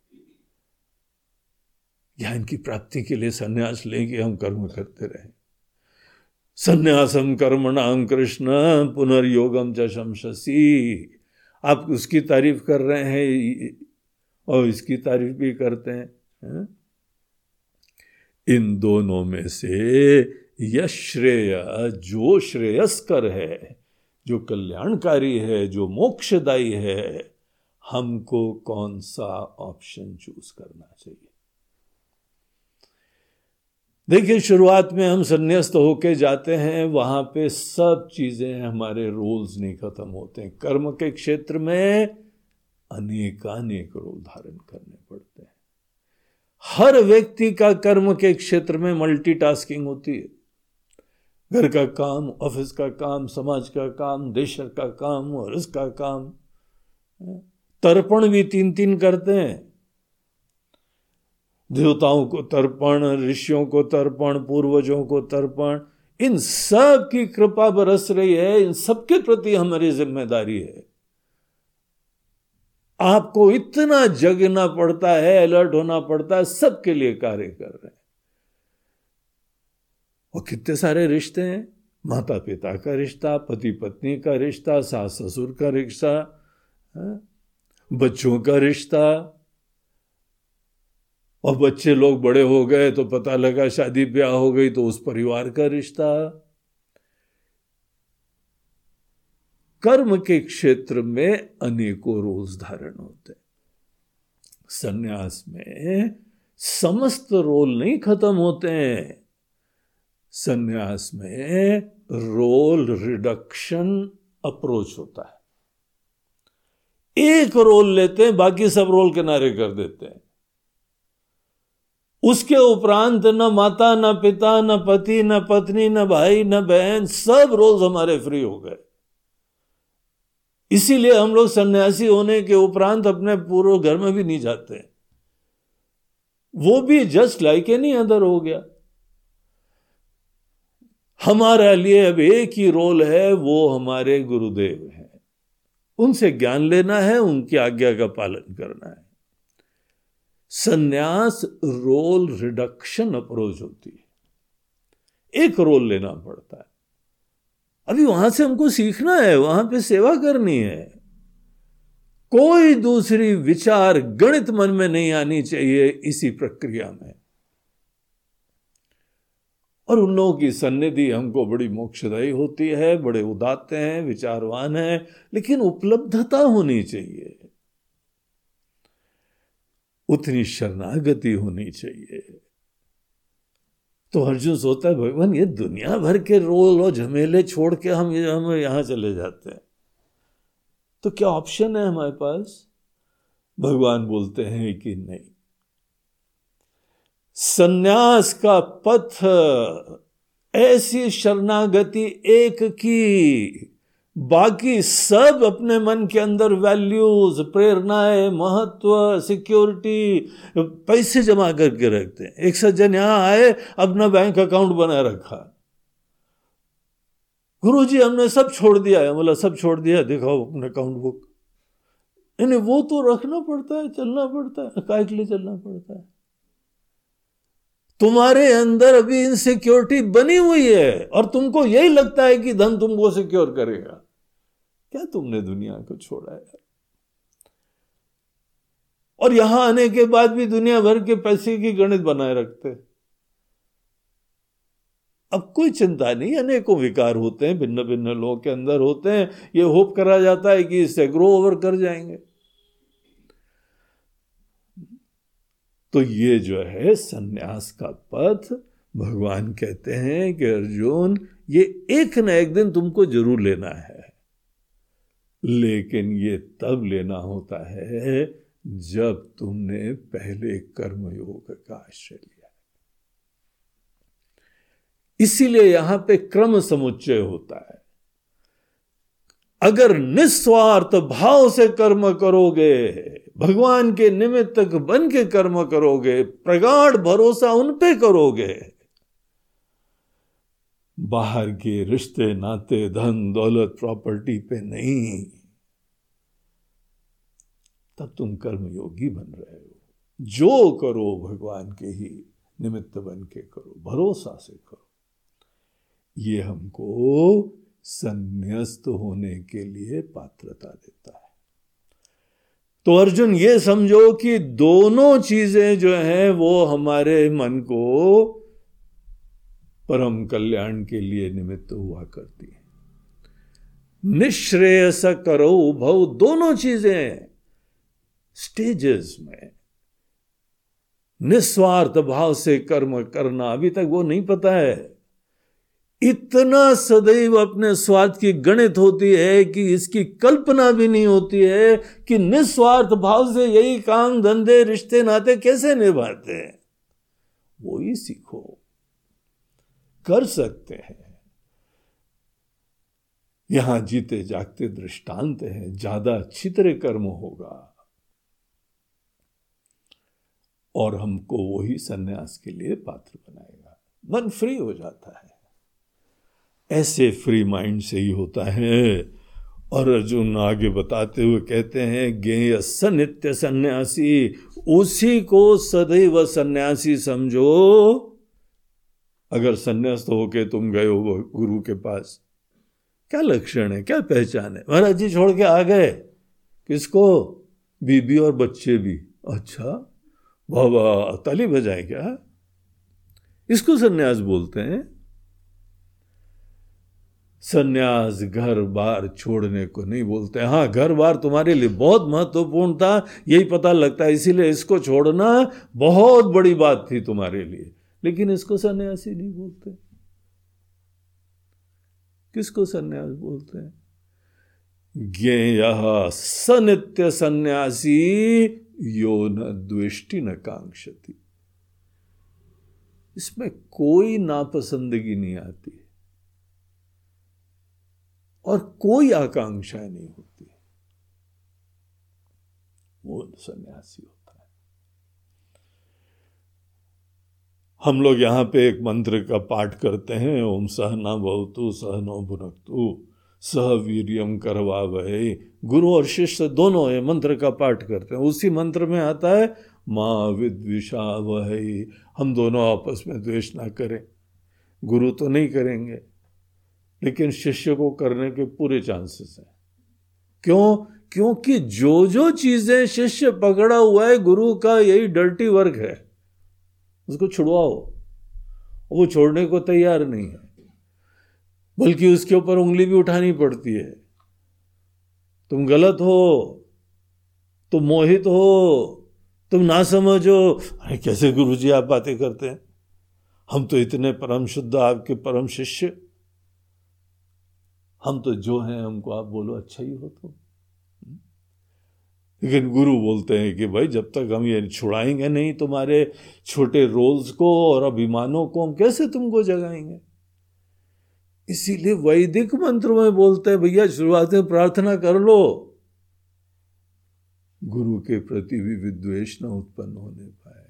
Speaker 1: ज्ञान की प्राप्ति के लिए संन्यास लेंगे हम कर्म करते रहे। संन्यासम कर्मणाम कृष्ण, पुनर्योगम चम शशि आप उसकी तारीफ़ कर रहे हैं, और इसकी तारीफ़ भी करते हैं, है? इन दोनों में से यश्रेय, जो श्रेयस्कर है, जो कल्याणकारी है, जो मोक्षदायी है, हमको कौन सा ऑप्शन चूज़ करना चाहिए? देखिए, शुरुआत में हम संन्यास्त होके जाते हैं, वहाँ पे सब चीज़ें हमारे रोल्स नहीं खत्म होते हैं। कर्म के क्षेत्र में अनेकानेक रोल धारण करने पड़ते हर व्यक्ति का कर्म के क्षेत्र में मल्टीटास्किंग होती है। घर का काम ऑफ़िस का काम, समाज का काम, देश का काम और इसका काम तर्पण भी तीन तीन करते हैं। देवताओं को तर्पण, ऋषियों को तर्पण, पूर्वजों को तर्पण, इन सब की कृपा बरस रही है, इन सबके प्रति हमारी ज़िम्मेदारी है। आपको इतना जगना पड़ता है अलर्ट होना पड़ता है सबके लिए कार्य कर रहे हैं। और कितने सारे रिश्ते हैं? माता पिता का रिश्ता पति पत्नी का रिश्ता सास ससुर का रिश्ता हाँ, बच्चों का रिश्ता। और बच्चे लोग बड़े हो गए तो पता लगा शादी ब्याह हो गई तो उस परिवार का रिश्ता। कर्म के क्षेत्र में अनेकों रोज धारण होते संन्यास में समस्त रोल नहीं खत्म होते हैं। संन्यास में रोल रिडक्शन अप्रोच होता है। एक रोल लेते हैं, बाकी सब रोल किनारे कर देते हैं। उसके उपरांत न माता, न पिता, न पति, न पत्नी, न भाई, न बहन, सब रोज हमारे फ्री हो गए। इसीलिए हम लोग सन्यासी होने के उपरांत अपने पूर्व घर में भी नहीं जाते वो भी जस्ट लाइक एनी अदर हो गया। हमारे लिए अब एक ही रोल है, वो हमारे गुरुदेव हैं। उनसे ज्ञान लेना है, उनकी आज्ञा का पालन करना है। संन्यास रोल रिडक्शन अप्रोच होती है। एक रोल लेना पड़ता है। अभी वहाँ से हमको सीखना है, वहाँ पे सेवा करनी है। कोई दूसरी विचार गणित मन में नहीं आनी चाहिए इसी प्रक्रिया में। और उन लोगों की सन्निधि हमको बड़ी मोक्षदायी होती है, बड़े उदाते हैं, विचारवान हैं, लेकिन उपलब्धता होनी चाहिए। उतनी शरणागति होनी चाहिए। तो अर्जुन सोचता है, भगवान, ये दुनिया भर के रोल और झमेले छोड़ के हम हम यहाँ चले जाते हैं। तो क्या ऑप्शन है हमारे पास? भगवान बोलते हैं कि नहीं। सन्यास का पथ, ऐसी शरणागति एक की। बाकी सब अपने मन के अंदर वैल्यूज़ प्रेरणाएँ, महत्व सिक्योरिटी पैसे जमा करके रखते हैं। एक सज्जन यहाँ आए, अपना बैंक अकाउंट बना रखा। गुरु जी हमने सब छोड़ दिया। है बोला, सब छोड़ दिया? दिखाओ अपना अकाउंट बुक नहीं वो तो रखना पड़ता है, चलना पड़ता है काय के लिए चलना पड़ता है। तुम्हारे अंदर अभी इनसिक्योरिटी बनी हुई है और तुमको यही लगता है कि धन तुमको सिक्योर करेगा। क्या तुमने दुनिया को छोड़ा है? और यहाँ आने के बाद भी दुनिया भर के पैसे की गणित बनाए रखते अब कोई चिंता नहीं, अनेकों विकार होते हैं भिन्न भिन्न लोगों के अंदर होते हैं। ये होप करा जाता है कि इससे ग्रो ओवर कर जाएँगे। तो ये जो है सन्यास का पथ, भगवान कहते हैं कि अर्जुन, ये एक न एक दिन तुमको ज़रूर लेना है। लेकिन ये तब लेना होता है जब तुमने पहले कर्मयोग का आश्रय लिया इसीलिए यहाँ पे क्रम समुच्चय होता है। अगर निस्वार्थ भाव से कर्म करोगे, भगवान के निमित्तक बन के कर्म करोगे, प्रगाढ़ भरोसा उन पे करोगे बाहर के रिश्ते, नाते, धन, दौलत, प्रॉपर्टी पे नहीं। तब तुम कर्मयोगी बन रहे हो। जो करो भगवान के ही निमित्त बन के करो। भरोसा से करो। ये हमको संन्यास्त होने के लिए पात्रता देता है। तो अर्जुन ये समझो कि दोनों चीज़ें जो हैं, वो हमारे मन को परम कल्याण के लिए निमित्त हुआ करती है। निश्रेयस करो भव दोनों चीज़ें। स्टेजेस में। निस्वार्थ भाव से कर्म करना अभी तक वो नहीं पता है। इतना सदैव अपने स्वार्थ की गणित होती है कि इसकी कल्पना भी नहीं होती है कि निस्वार्थ भाव से यही काम, धंधे, रिश्ते, नाते कैसे निभाते हैं। वो ही सीखो। कर सकते हैं। यहाँ जीते जागते दृष्टांत हैं, ज़्यादा अच्छी तरह कर्म होगा। और हमको वही सन्यास के लिए पात्र बनाएगा। मन फ्री हो जाता है। ऐसे फ्री माइंड से ही होता है। और अर्जुन आगे बताते हुए कहते हैं, ज्ञेय सनित्य सन्यासी, उसी को सदैव सन्यासी समझो। अगर संन्यास्त होके तुम गए हो गुरु के पास। क्या लक्षण है? क्या पहचान है? महाराज जी छोड़ के आ गए। किसको? बीबी और बच्चे भी। अच्छा बाबा, ताली बजाए क्या? इसको सन्यास बोलते हैं। सन्यास घर बार छोड़ने को नहीं बोलते। हाँ घर बार तुम्हारे लिए बहुत महत्वपूर्ण था, यही पता लगता है, इसीलिए इसको छोड़ना बहुत बड़ी बात थी तुम्हारे लिए। लेकिन इसको सन्यासी नहीं बोलते। किसको सन्यास बोलते हैं? ज्ञेय सनित्य सन्यासी, यो न द्वेष्टि न कांक्षति। इसमें कोई नापसंदगी नहीं आती। और कोई आकांक्षा नहीं होती। वो सन्यासी होता है हम लोग यहाँ पे एक मंत्र का पाठ करते हैं, ओम सहना बहुतु सहनो भुनकतु, सह वीरियम करवा वह गुरु और शिष्य दोनों ये मंत्र का पाठ करते हैं। उसी मंत्र में आता है, माँ विद्विषा वह हम दोनों आपस में द्वेष ना करें। गुरु तो नहीं करेंगे, लेकिन शिष्य को करने के पूरे चांसेस हैं। क्यों? क्योंकि जो जो चीज़ें शिष्य पकड़ा हुआ है, गुरु का यही डर्टी वर्क है। उसको छुड़वाओ। वो छोड़ने को तैयार नहीं है, बल्कि उसके ऊपर उंगली भी उठानी पड़ती है। तुम गलत हो, तुम मोहित हो, तुम ना समझो अरे कैसे गुरु जी आप बातें करते हैं? हम तो इतने परम शुद्ध आपके परम शिष्य। हम तो जो हैं, हमको आप बोलो अच्छा ही हो तो। लेकिन गुरु बोलते हैं कि भाई, जब तक हम ये छुड़ाएँगे नहीं तुम्हारे छोटे रोल्स को और अभिमानों को, हम कैसे तुमको जगाएँगे? इसीलिए वैदिक मंत्र में बोलते हैं, भैया, शुरुआत में प्रार्थना कर लो। गुरु के प्रति भी विद्वेश न उत्पन्न होने पाए।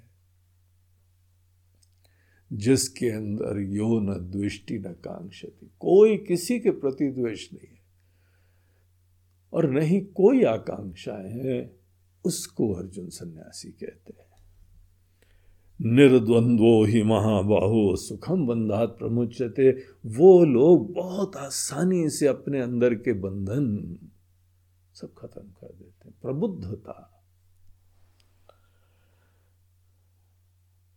Speaker 1: जिसके अंदर यो न द्वेष्टि न कांक्षति। कोई किसी के प्रति द्वेष नहीं है। और नहीं कोई आकांक्षा है, उसको अर्जुन सन्यासी कहते हैं। निर्द्वंद्वो ही महाबाहो सुखम बंधात प्रमुचते वो लोग बहुत आसानी से अपने अंदर के बंधन सब खत्म कर देते हैं। प्रबुद्धता।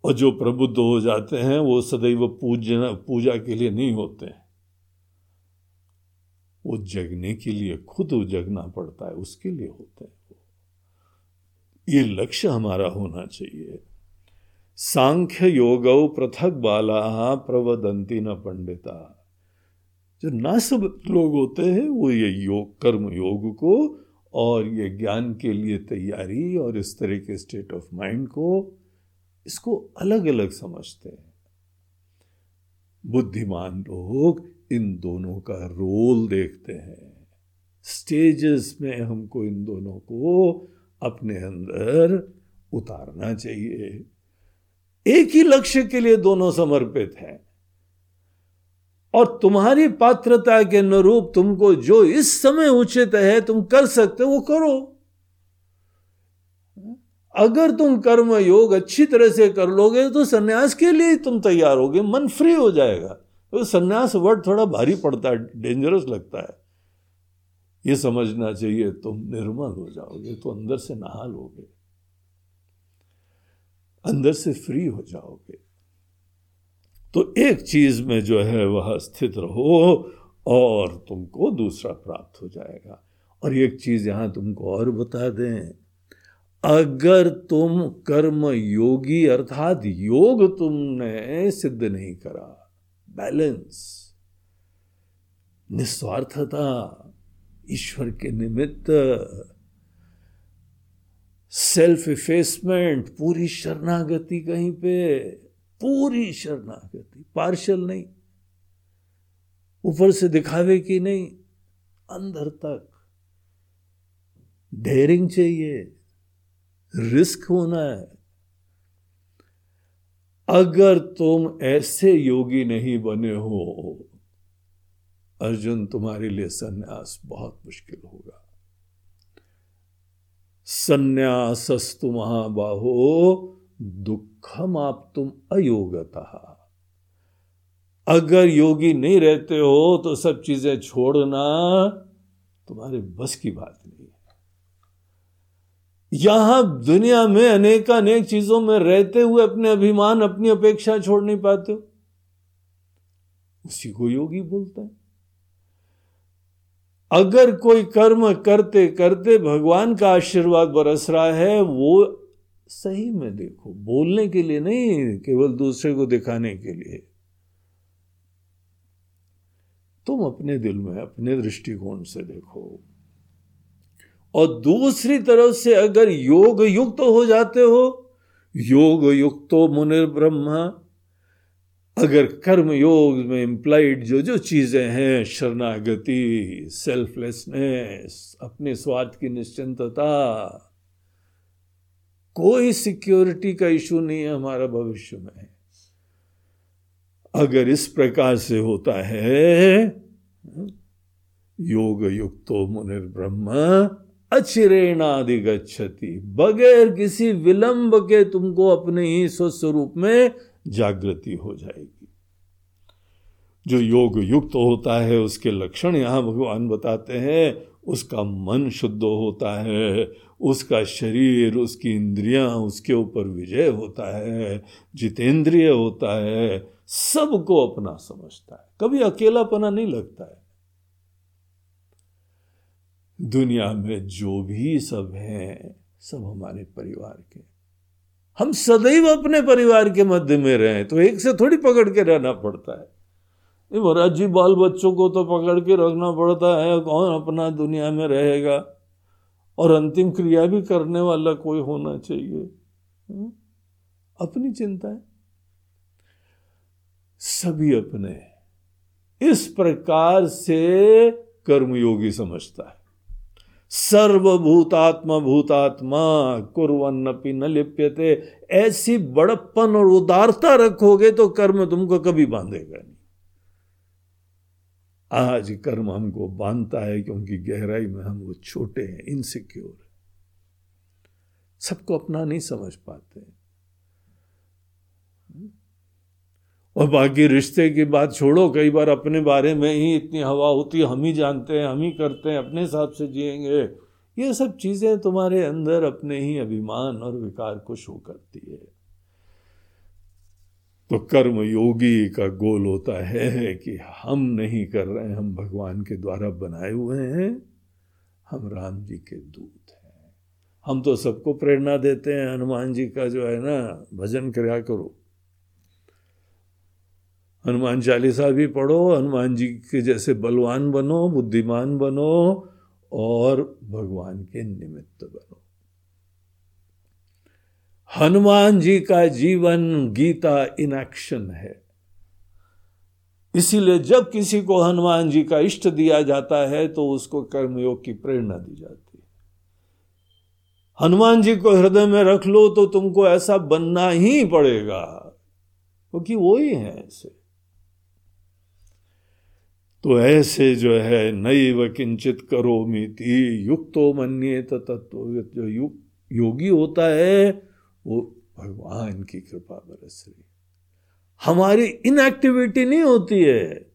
Speaker 1: और जो प्रबुद्ध हो जाते हैं, वो सदैव पूजना, पूजा के लिए नहीं होते हैं। वो जगने के लिए खुद जगना पड़ता है, उसके लिए होते हैं वो। ये लक्ष्य हमारा होना चाहिए। सांख्य योग पृथक बाला प्रवदंती न पंडिता। जो ना सब लोग होते हैं, वो ये योग, कर्म योग को और ये ज्ञान के लिए तैयारी और इस तरह के स्टेट ऑफ़ माइंड को, इसको अलग अलग समझते हैं। बुद्धिमान लोग इन दोनों का रोल देखते हैं। स्टेजेस में हमको इन दोनों को अपने अंदर उतारना चाहिए। एक ही लक्ष्य के लिए दोनों समर्पित हैं। और तुम्हारी पात्रता के अनुरूप तुमको जो इस समय उचित है तुम कर सकते वो करो। अगर तुम कर्म योग अच्छी तरह से कर लोगे तो सन्यास के लिए तुम तैयार होगे, मन फ्री हो जाएगा। तो सन्यास वर्ड थोड़ा भारी पड़ता है डेंजरस लगता है। ये समझना चाहिए, तुम निर्मल हो जाओगे तो अंदर से नहा लोगे। अंदर से फ्री हो जाओगे। तो एक चीज़ में जो है, वह स्थित रहो और तुमको दूसरा प्राप्त हो जाएगा। और एक चीज़ यहाँ तुमको और बता दें, अगर तुम कर्म योगी अर्थात योग तुमने सिद्ध नहीं करा बैलेंस निस्वार्थता ईश्वर के निमित्त सेल्फ इफेसमेंट पूरी शरणागति कहीं पे पूरी शरणागति पार्शल नहीं ऊपर से दिखावे की नहीं अंदर तक डेयरिंग चाहिए रिस्क होना है अगर तुम ऐसे योगी नहीं बने हो, अर्जुन तुम्हारे लिए सन्यास बहुत मुश्किल होगा। संन्यासस्तु महाबाहो, दुखम आप तुम अयोगता। अगर योगी नहीं रहते हो तो सब चीज़ें छोड़ना तुम्हारे बस की बात नहीं। यहाँ दुनिया में अनेक अनेक चीज़ों में रहते हुए अपने अभिमान, अपनी अपेक्षा छोड़ नहीं पाते हो। उसी को योगी बोलते हैं। अगर कोई कर्म करते करते भगवान का आशीर्वाद बरस रहा है, वो सही में देखो, बोलने के लिए नहीं, केवल दूसरे को दिखाने के लिए। तुम अपने दिल में, अपने दृष्टिकोण से देखो। और दूसरी तरफ़ से अगर योग युक्त तो हो जाते हो योग युक्त तो मुनिर ब्रह्मा, अगर कर्म योग में इंप्लाइड जो जो चीज़ें हैं, शरणागति सेल्फलेसनेस अपने स्वार्थ की निश्चिंतता, कोई सिक्योरिटी का इशू नहीं है हमारा भविष्य में। अगर इस प्रकार से होता है योग युक्तो मुनिर ब्रह्म अचिरेणाधिगछति बगैर किसी विलंब के तुमको अपने ही स्वस्वरूप में जागृति हो जाएगी। जो योग युक्त होता है, उसके लक्षण यहाँ भगवान बताते हैं, उसका मन शुद्ध होता है, उसका शरीर, उसकी इंद्रियाँ उसके ऊपर विजय होता है, जितेंद्रिय होता है, सबको अपना समझता है। कभी अकेलापना नहीं लगता है। दुनिया में जो भी सब हैं, सब हमारे परिवार के। हम सदैव अपने परिवार के मध्य में रहे तो एक से थोड़ी पकड़ के रहना पड़ता है। महाराज जी, बाल बच्चों को तो पकड़ के रखना पड़ता है, कौन अपना दुनिया में रहेगा? और अंतिम क्रिया भी करने वाला कोई होना चाहिए। हम्म? अपनी चिंता है। सभी अपने। इस प्रकार से कर्मयोगी समझता है। सर्वभूतात्मा भूतात्मा कुरन्नपि न लिप्यते। ऐसी बड़प्पन और उदारता रखोगे तो कर्म तुमको कभी बांधेगा नहीं। आज कर्म हमको बांधता है क्योंकि गहराई में हम वो छोटे हैं इनसिक्योर सबको अपना नहीं समझ पाते। और बाकी रिश्ते की बात छोड़ो, कई बार अपने बारे में ही इतनी हवा होती है, हम ही जानते हैं, हम ही करते हैं, अपने हिसाब से जिएँगे। ये सब चीज़ें तुम्हारे अंदर अपने ही अभिमान और विकार को शो करती है। तो कर्म योगी का गोल होता है कि हम नहीं कर रहे हैं, हम भगवान के द्वारा बनाए हुए हैं, हम राम जी के दूत हैं। हम तो सबको प्रेरणा देते हैं, हनुमान जी का जो है ना, भजन कराया करो। हनुमान चालीसा भी पढ़ो, हनुमान जी के जैसे बलवान बनो, बुद्धिमान बनो और भगवान के निमित्त बनो। हनुमान जी का जीवन गीता इन एक्शन है। इसीलिए जब किसी को हनुमान जी का इष्ट दिया जाता है तो उसको कर्मयोग की प्रेरणा दी जाती है। हनुमान जी को हृदय में रख लो तो तुमको ऐसा बनना ही पड़ेगा, क्योंकि तो वो ही है ऐसे। तो ऐसे जो है नई व किंचित करो मिति युक्तो मन्ये तत्व जो युग योगी होता है, वो भगवान की कृपा बरस रही हमारी इनएक्टिविटी नहीं होती है।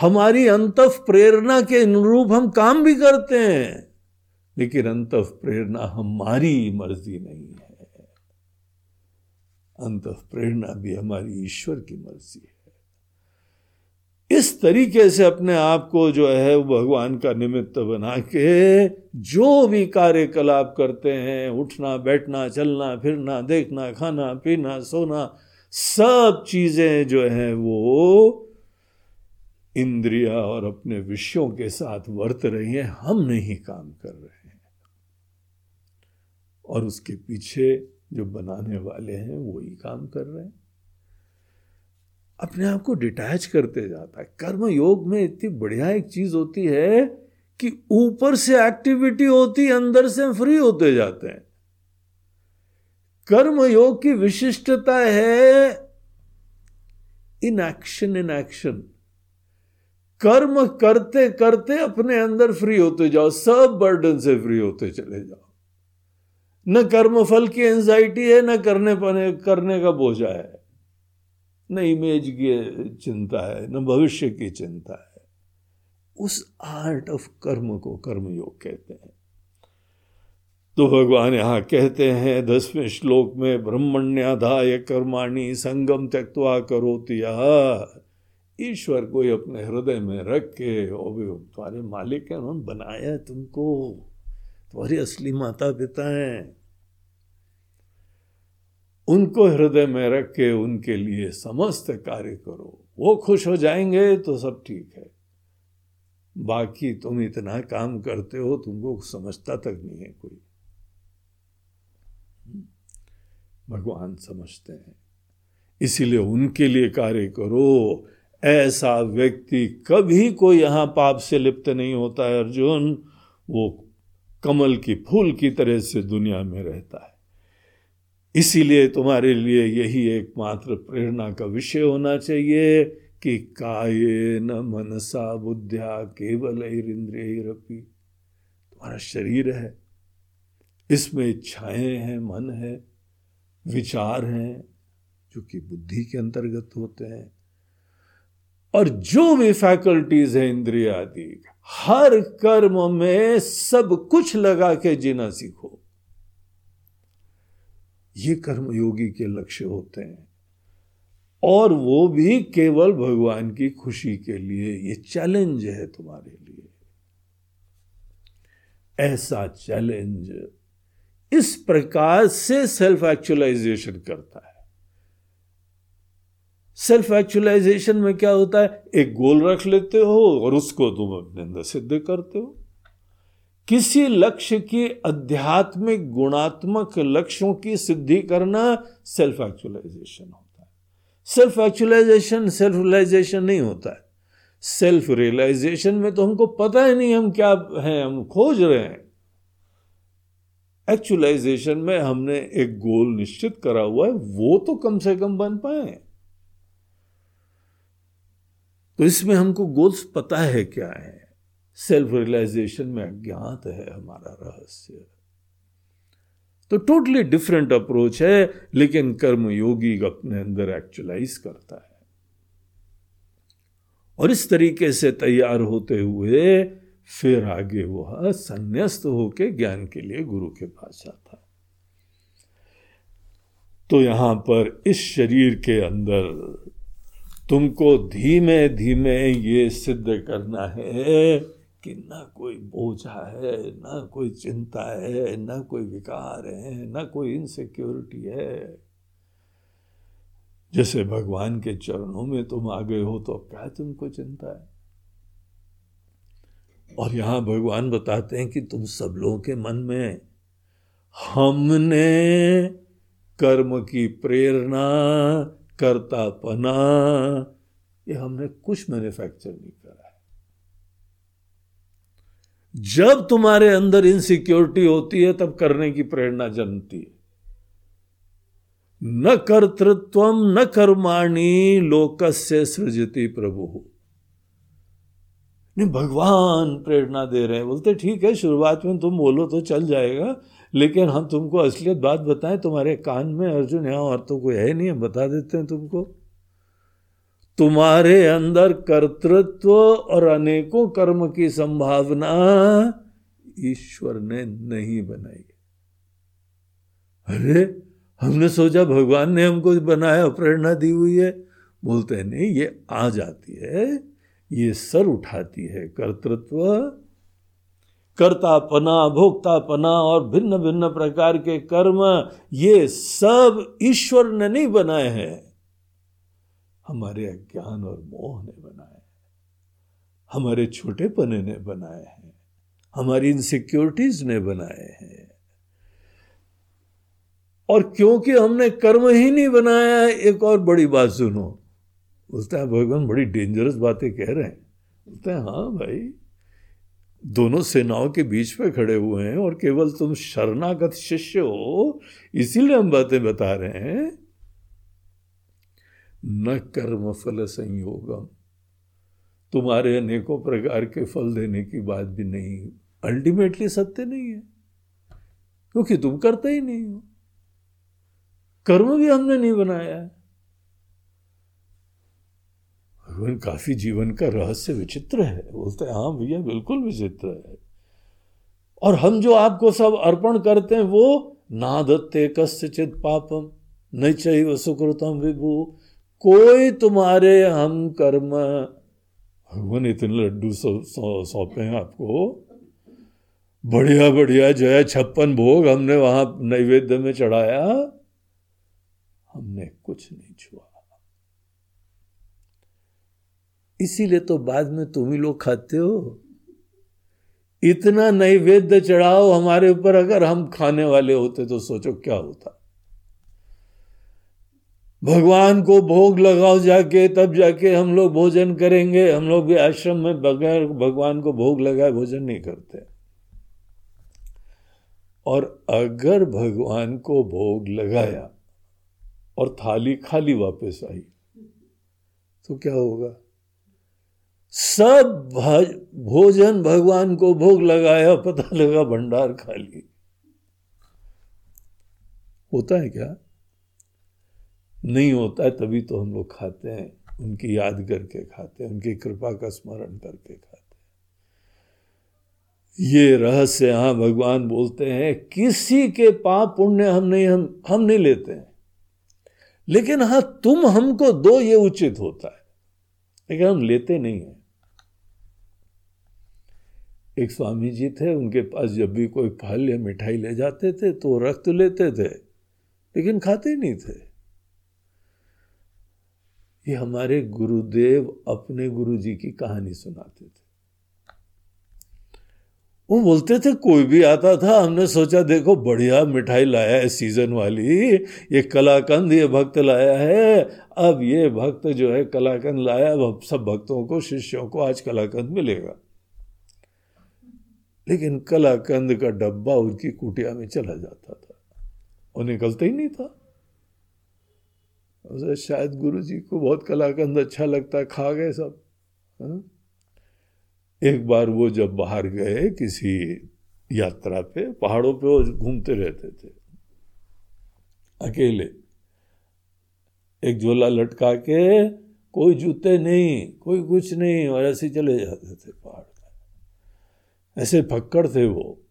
Speaker 1: हमारी अंत प्रेरणा के अनुरूप हम काम भी करते हैं, लेकिन अंत प्रेरणा हमारी मर्ज़ी नहीं है। अंत प्रेरणा भी हमारी ईश्वर की मर्ज़ी है। इस तरीके से अपने आप को जो है वो भगवान का निमित्त बना के जो भी कार्यकलाप करते हैं, उठना, बैठना, चलना, फिरना, देखना, खाना, पीना, सोना, सब चीज़ें जो है वो इंद्रिया और अपने विषयों के साथ वर्त रही हैं, हम नहीं काम कर रहे हैं। और उसके पीछे जो बनाने वाले हैं वही काम कर रहे हैं। अपने आप को डिटैच करते जाता है। कर्म योग में इतनी बढ़िया एक चीज़ होती है कि ऊपर से एक्टिविटी होती, अंदर से फ्री होते जाते हैं। कर्म योग की विशिष्टता है इन एक्शन इन एक्शन कर्म करते करते अपने अंदर फ्री होते जाओ, सब बर्डन से फ्री होते चले जाओ। न कर्म फल की एंजाइटी है, न करने पाने, करने का बोझा है। न इमेज की चिंता है, न भविष्य की चिंता है। उस आर्ट ऑफ़ कर्म को कर्मयोग कहते हैं। तो भगवान यहाँ कहते हैं, दसवें श्लोक में, ब्रह्मण्याधाय कर्माणी संगम त्यक्वा करो तिया ईश्वर को ही अपने हृदय में रख के और भी तुम्हारे मालिक है, उन्होंने बनाया है तुमको। तुम्हारी असली माता पिता हैं। उनको हृदय में रख के उनके लिए समस्त कार्य करो। वो खुश हो जाएँगे तो सब ठीक है। बाकी तुम इतना काम करते हो, तुमको समझता तक नहीं है कोई। भगवान समझते हैं। इसीलिए उनके लिए कार्य करो। ऐसा व्यक्ति कभी कोई यहाँ पाप से लिप्त नहीं होता है, अर्जुन। वो कमल की फूल की तरह से दुनिया में रहता है। इसीलिए तुम्हारे लिए यही एकमात्र प्रेरणा का विषय होना चाहिए कि काये न मनसा बुद्धिया केवल इंद्रिय रपी तुम्हारा शरीर है। इसमें इच्छाएँ हैं, मन है, विचार हैं, जो कि बुद्धि के अंतर्गत होते हैं। और जो भी फैकल्टीज है इंद्रिया आदि हर कर्म में सब कुछ लगा के जीना सीखो। ये कर्मयोगी के लक्ष्य होते हैं। और वो भी केवल भगवान की खुशी के लिए, ये चैलेंज है तुम्हारे लिए। ऐसा चैलेंज इस प्रकार से सेल्फ एक्चुअलाइजेशन करता है। सेल्फ एक्चुअलाइजेशन में क्या होता है? एक गोल रख लेते हो और उसको तुम अपने अंदर सिद्ध करते हो। किसी लक्ष्य की आध्यात्मिक गुणात्मक लक्ष्यों की सिद्धि करना सेल्फ एक्चुअलाइजेशन होता है। सेल्फ एक्चुअलाइजेशन सेल्फ रियलाइजेशन नहीं होता है। सेल्फ रियलाइजेशन में तो हमको पता ही नहीं हम क्या हैं, हम खोज रहे हैं। एक्चुअलाइजेशन में हमने एक गोल निश्चित करा हुआ है, वो तो कम से कम बन पाए। तो इसमें हमको गोल्स पता है क्या है? सेल्फ रियलाइजेशन में अज्ञात है हमारा रहस्य। तो टोटली डिफरेंट अप्रोच है, लेकिन कर्म योगी अपने अंदर एक्चुअलाइज करता है। और इस तरीके से तैयार होते हुए फिर आगे वह संन्यास्त होके ज्ञान के लिए गुरु के पास जाता है। तो यहाँ पर इस शरीर के अंदर तुमको धीमे धीमे ये सिद्ध करना है कि ना कोई बोझा है, ना कोई चिंता है, ना कोई विकार है, ना कोई इनसिक्योरिटी है। जैसे भगवान के चरणों में तुम आ गए हो तो क्या तुमको चिंता है? और यहाँ भगवान बताते हैं कि तुम सब लोगों के मन में हमने कर्म की प्रेरणा, करतापना, ये हमने कुछ मैन्युफैक्चर नहीं करा है जब तुम्हारे अंदर इनसिक्योरिटी होती है, तब करने की प्रेरणा जन्मती है। न कर्तृत्व न कर्माणी, लोकस्य सृजती प्रभु। नहीं, भगवान प्रेरणा दे रहे हैं। बोलते, ठीक है, शुरुआत में तुम बोलो तो चल जाएगा, लेकिन हम तुमको असलियत बात बताएँ, तुम्हारे कान में अर्जुन, यहाँ और तो कोई है नहीं, हम बता देते हैं तुमको। तुम्हारे अंदर कर्तृत्व और अनेकों कर्म की संभावना ईश्वर ने नहीं बनाई। अरे, हमने सोचा भगवान ने हमको बनाया, प्रेरणा दी हुई है। बोलते हैं, नहीं, ये आ जाती है, ये सर उठाती है कर्तृत्व। कर्तापना, भोक्तापना और भिन्न भिन्न प्रकार के कर्म, ये सब ईश्वर ने नहीं बनाए हैं। हमारे अज्ञान और मोह ने बनाए हमारे छोटेपने ने बनाए हैं। हमारी इनसिक्योरिटीज ने बनाए हैं। और क्योंकि हमने कर्म ही नहीं बनाया एक और बड़ी बात सुनो। है, भगवान, बड़ी डेंजरस बातें कह रहे हैं। बोलते हैं हाँ भाई, दोनों सेनाओं के बीच पे खड़े हुए हैं और केवल तुम शरणागत शिष्य हो, इसीलिए हम बातें बता रहे हैं। न कर्म फल संयोगम। तुम्हारे अनेकों प्रकार के फल देने की बात भी नहीं अल्टीमेटली सत्य नहीं है, क्योंकि तुम करते ही नहीं हो। कर्म भी हमने नहीं बनाया भगवान, काफ़ी जीवन का रहस्य विचित्र है। बोलते हैं हाँ भैया, बिल्कुल विचित्र है। और हम जो आपको सब अर्पण करते हैं, वो नादत्ते कश्चित पापम नहीं चाहिए सुकृतम विभू। कोई तुम्हारे हम कर्म। भगवान, इतने लड्डू सौंपे हैं आपको। बढ़िया बढ़िया, जो है, छप्पन भोग हमने वहाँ नैवेद्य में चढ़ाया। हमने कुछ नहीं छुआ। इसीलिए तो बाद में तुम ही लोग खाते हो। इतना नैवेद्य चढ़ाओ हमारे ऊपर, अगर हम खाने वाले होते तो सोचो क्या होता। भगवान को भोग लगाओ जाके, तब जाके हम लोग भोजन करेंगे। हम लोग भी आश्रम में बगैर भगवान को भोग लगाए भोजन नहीं करते। और अगर भगवान को भोग लगाया और थाली खाली वापस आई तो क्या होगा? सब भोजन भगवान को भोग लगाया, पता लगा भंडार खाली। होता है क्या? नहीं होता है, तभी तो हम लोग खाते हैं, उनकी याद करके खाते हैं, उनकी कृपा का स्मरण करके खाते हैं। ये रहस्य यहाँ भगवान बोलते हैं, किसी के पाप पुण्य हम नहीं, हम हम नहीं लेते हैं। लेकिन हाँ तुम हमको दो, ये उचित होता है। लेकिन हम लेते नहीं हैं। एक स्वामी जी थे, उनके पास जब भी कोई फल या मिठाई ले जाते थे तो रख तो लेते थे, लेकिन खाते नहीं थे। ये हमारे गुरुदेव अपने गुरु जी की कहानी सुनाते थे। वो बोलते थे, कोई भी आता था, हमने सोचा, देखो, बढ़िया मिठाई लाया है सीज़न वाली, ये कलाकंद, ये भक्त लाया है, अब ये भक्त जो है, कलाकंद लाया, अब सब भक्तों को, शिष्यों को आज कलाकंद मिलेगा। लेकिन कलाकंद का डब्बा उनकी कुटिया में चला जाता था। वो निकलता ही नहीं था। शायद गुरु जी को बहुत कलाकंद अच्छा लगता है, खा गए सब, हा? एक बार वो जब बाहर गए किसी यात्रा पे, पहाड़ों पे वो घूमते रहते थे। अकेले। एक झोला लटका के, कोई जूते नहीं, कोई कुछ नहीं, और ऐसे चले जाते थे पहाड़ में ऐसे फक्कड़ थे वो,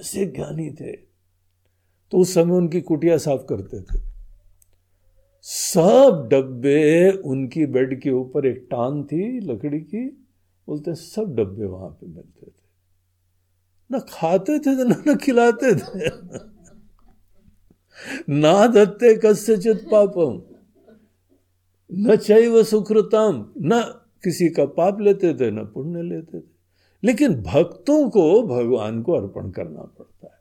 Speaker 1: ऐसे ज्ञानी थे। तो उस समय उनकी कुटिया साफ़ करते थे। सब डब्बे उनकी बेड के ऊपर एक टांग थी, लकड़ी की। बोलते, सब डब्बे वहाँ पे मिलते थे। ना खाते थे ना ना खिलाते थे। *laughs* ना दत्ते कस्य चित पापम, न चैव सुकृतम। न किसी का पाप लेते थे, न पुण्य लेते थे। लेकिन भक्तों को भगवान को अर्पण करना पड़ता है।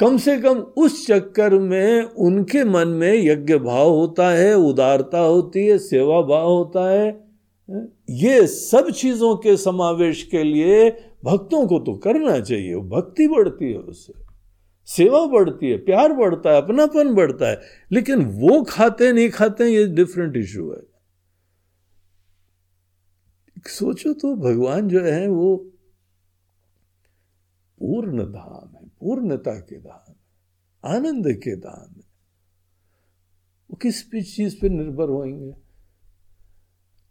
Speaker 1: कम से कम उस चक्कर में उनके मन में यज्ञ भाव होता है, उदारता होती है, सेवा भाव होता है। ये सब चीज़ों के समावेश के लिए भक्तों को तो करना चाहिए। भक्ति बढ़ती है उससे। सेवा बढ़ती है, प्यार बढ़ता है, अपनापन बढ़ता है। लेकिन वो खाते नहीं खाते, ये डिफरेंट इशू है। सोचो तो भगवान जो है वो पूर्ण धाम पूर्णता के है आनंद के है वो किस भी चीज़ पे निर्भर होंगे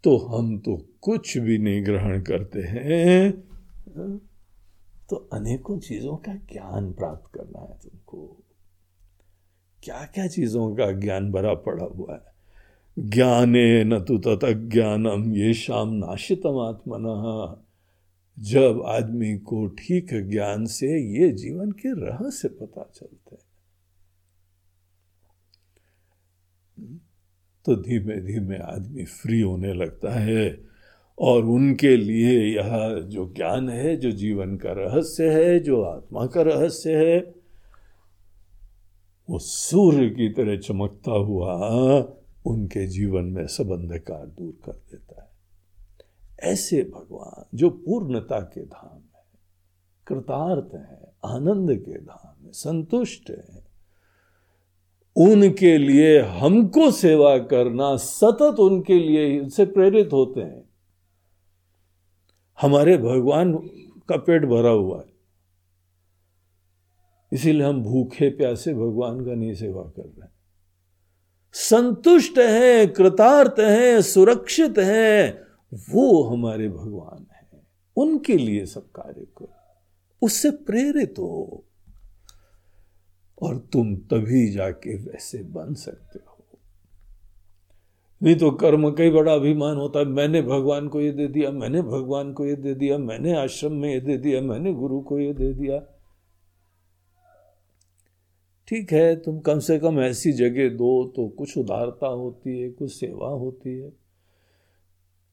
Speaker 1: तो हम तो कुछ भी नहीं ग्रहण करते हैं। तो अनेकों चीज़ों का ज्ञान प्राप्त करना है तुमको। क्या क्या चीज़ों का ज्ञान भरा पड़ा हुआ है? ज्ञाने न तो तत ज्ञानम ये शाम नाशितम आत्मन जब आदमी को ठीक ज्ञान से ये जीवन के रहस्य पता चलते हैं तो धीमे धीमे आदमी फ्री होने लगता है और उनके लिए यह जो ज्ञान है, जो जीवन का रहस्य है, जो आत्मा का रहस्य है, वो सूर्य की तरह चमकता हुआ उनके जीवन में सब अंधकार दूर कर देता है। ऐसे भगवान जो पूर्णता के धाम है, कृतार्थ है, आनंद के धाम है, संतुष्ट है, उनके लिए हमको सेवा करना सतत उनके लिए ही उनसे प्रेरित होते हैं। हमारे भगवान का पेट भरा हुआ है। इसीलिए हम भूखे प्यासे भगवान का नहीं सेवा कर रहे हैं। संतुष्ट हैं, कृतार्थ हैं, सुरक्षित हैं वो हमारे भगवान हैं। उनके लिए सब कार्य करो। उससे प्रेरित हो। और तुम तभी जाके वैसे बन सकते हो। नहीं तो कर्म का ही बड़ा अभिमान होता है। मैंने भगवान को ये दे दिया, मैंने भगवान को ये दे दिया, मैंने आश्रम में ये दे दिया, मैंने गुरु को ये दे दिया। ठीक है, तुम कम से कम ऐसी जगह दो तो कुछ उदारता होती है, कुछ सेवा होती है।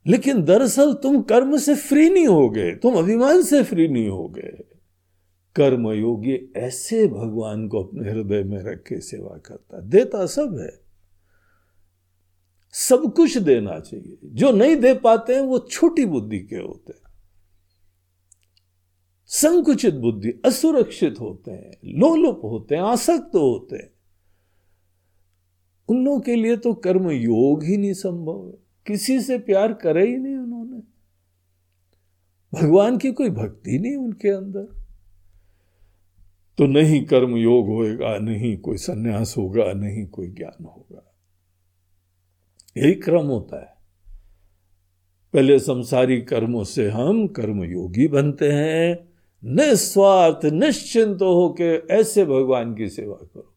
Speaker 1: लेकिन दरअसल तुम कर्म से फ्री नहीं हो गए तुम अभिमान से फ्री नहीं हो गए कर्मयोगी ऐसे भगवान को अपने हृदय में रख के सेवा करता देता सब है। सब कुछ देना चाहिए। जो नहीं दे पाते हैं, वो छोटी बुद्धि के होते हैं। संकुचित बुद्धि, असुरक्षित होते हैं, लोलुप होते हैं, आसक्त होते हैं। उन लोगों के लिए तो कर्म योग ही नहीं संभव है। किसी से प्यार करे ही नहीं उन्होंने। भगवान की कोई भक्ति नहीं उनके अंदर। तो नहीं कर्म योग होएगा, नहीं कोई सन्यास होगा, नहीं कोई ज्ञान होगा। यही क्रम होता है। पहले संसारी कर्मों से हम कर्मयोगी बनते हैं। निस्वार्थ, निश्चिंत होके ऐसे भगवान की सेवा करो।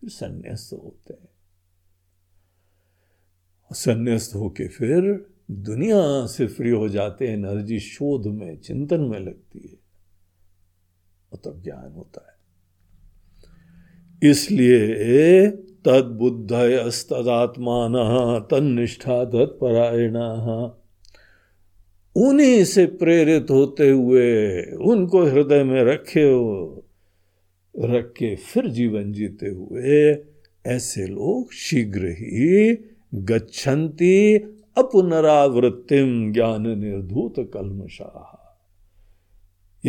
Speaker 1: फिर संन्यास्त होते हैं। संन्यास्त होके फिर दुनिया से फ्री हो जाते हैं, एनर्जी शोध में, चिंतन में लगती है। और तब ज्ञान होता है। इसलिए तद बुद्ध तदात्मान तनिष्ठा तत्परायण, उन्हीं से प्रेरित होते हुए, उनको हृदय में रखे हो, रख के फिर जीवन जीते हुए, ऐसे लोग शीघ्र ही गच्छन्ति अपनरावृत्तिम ज्ञान निर्धूत कलमशाह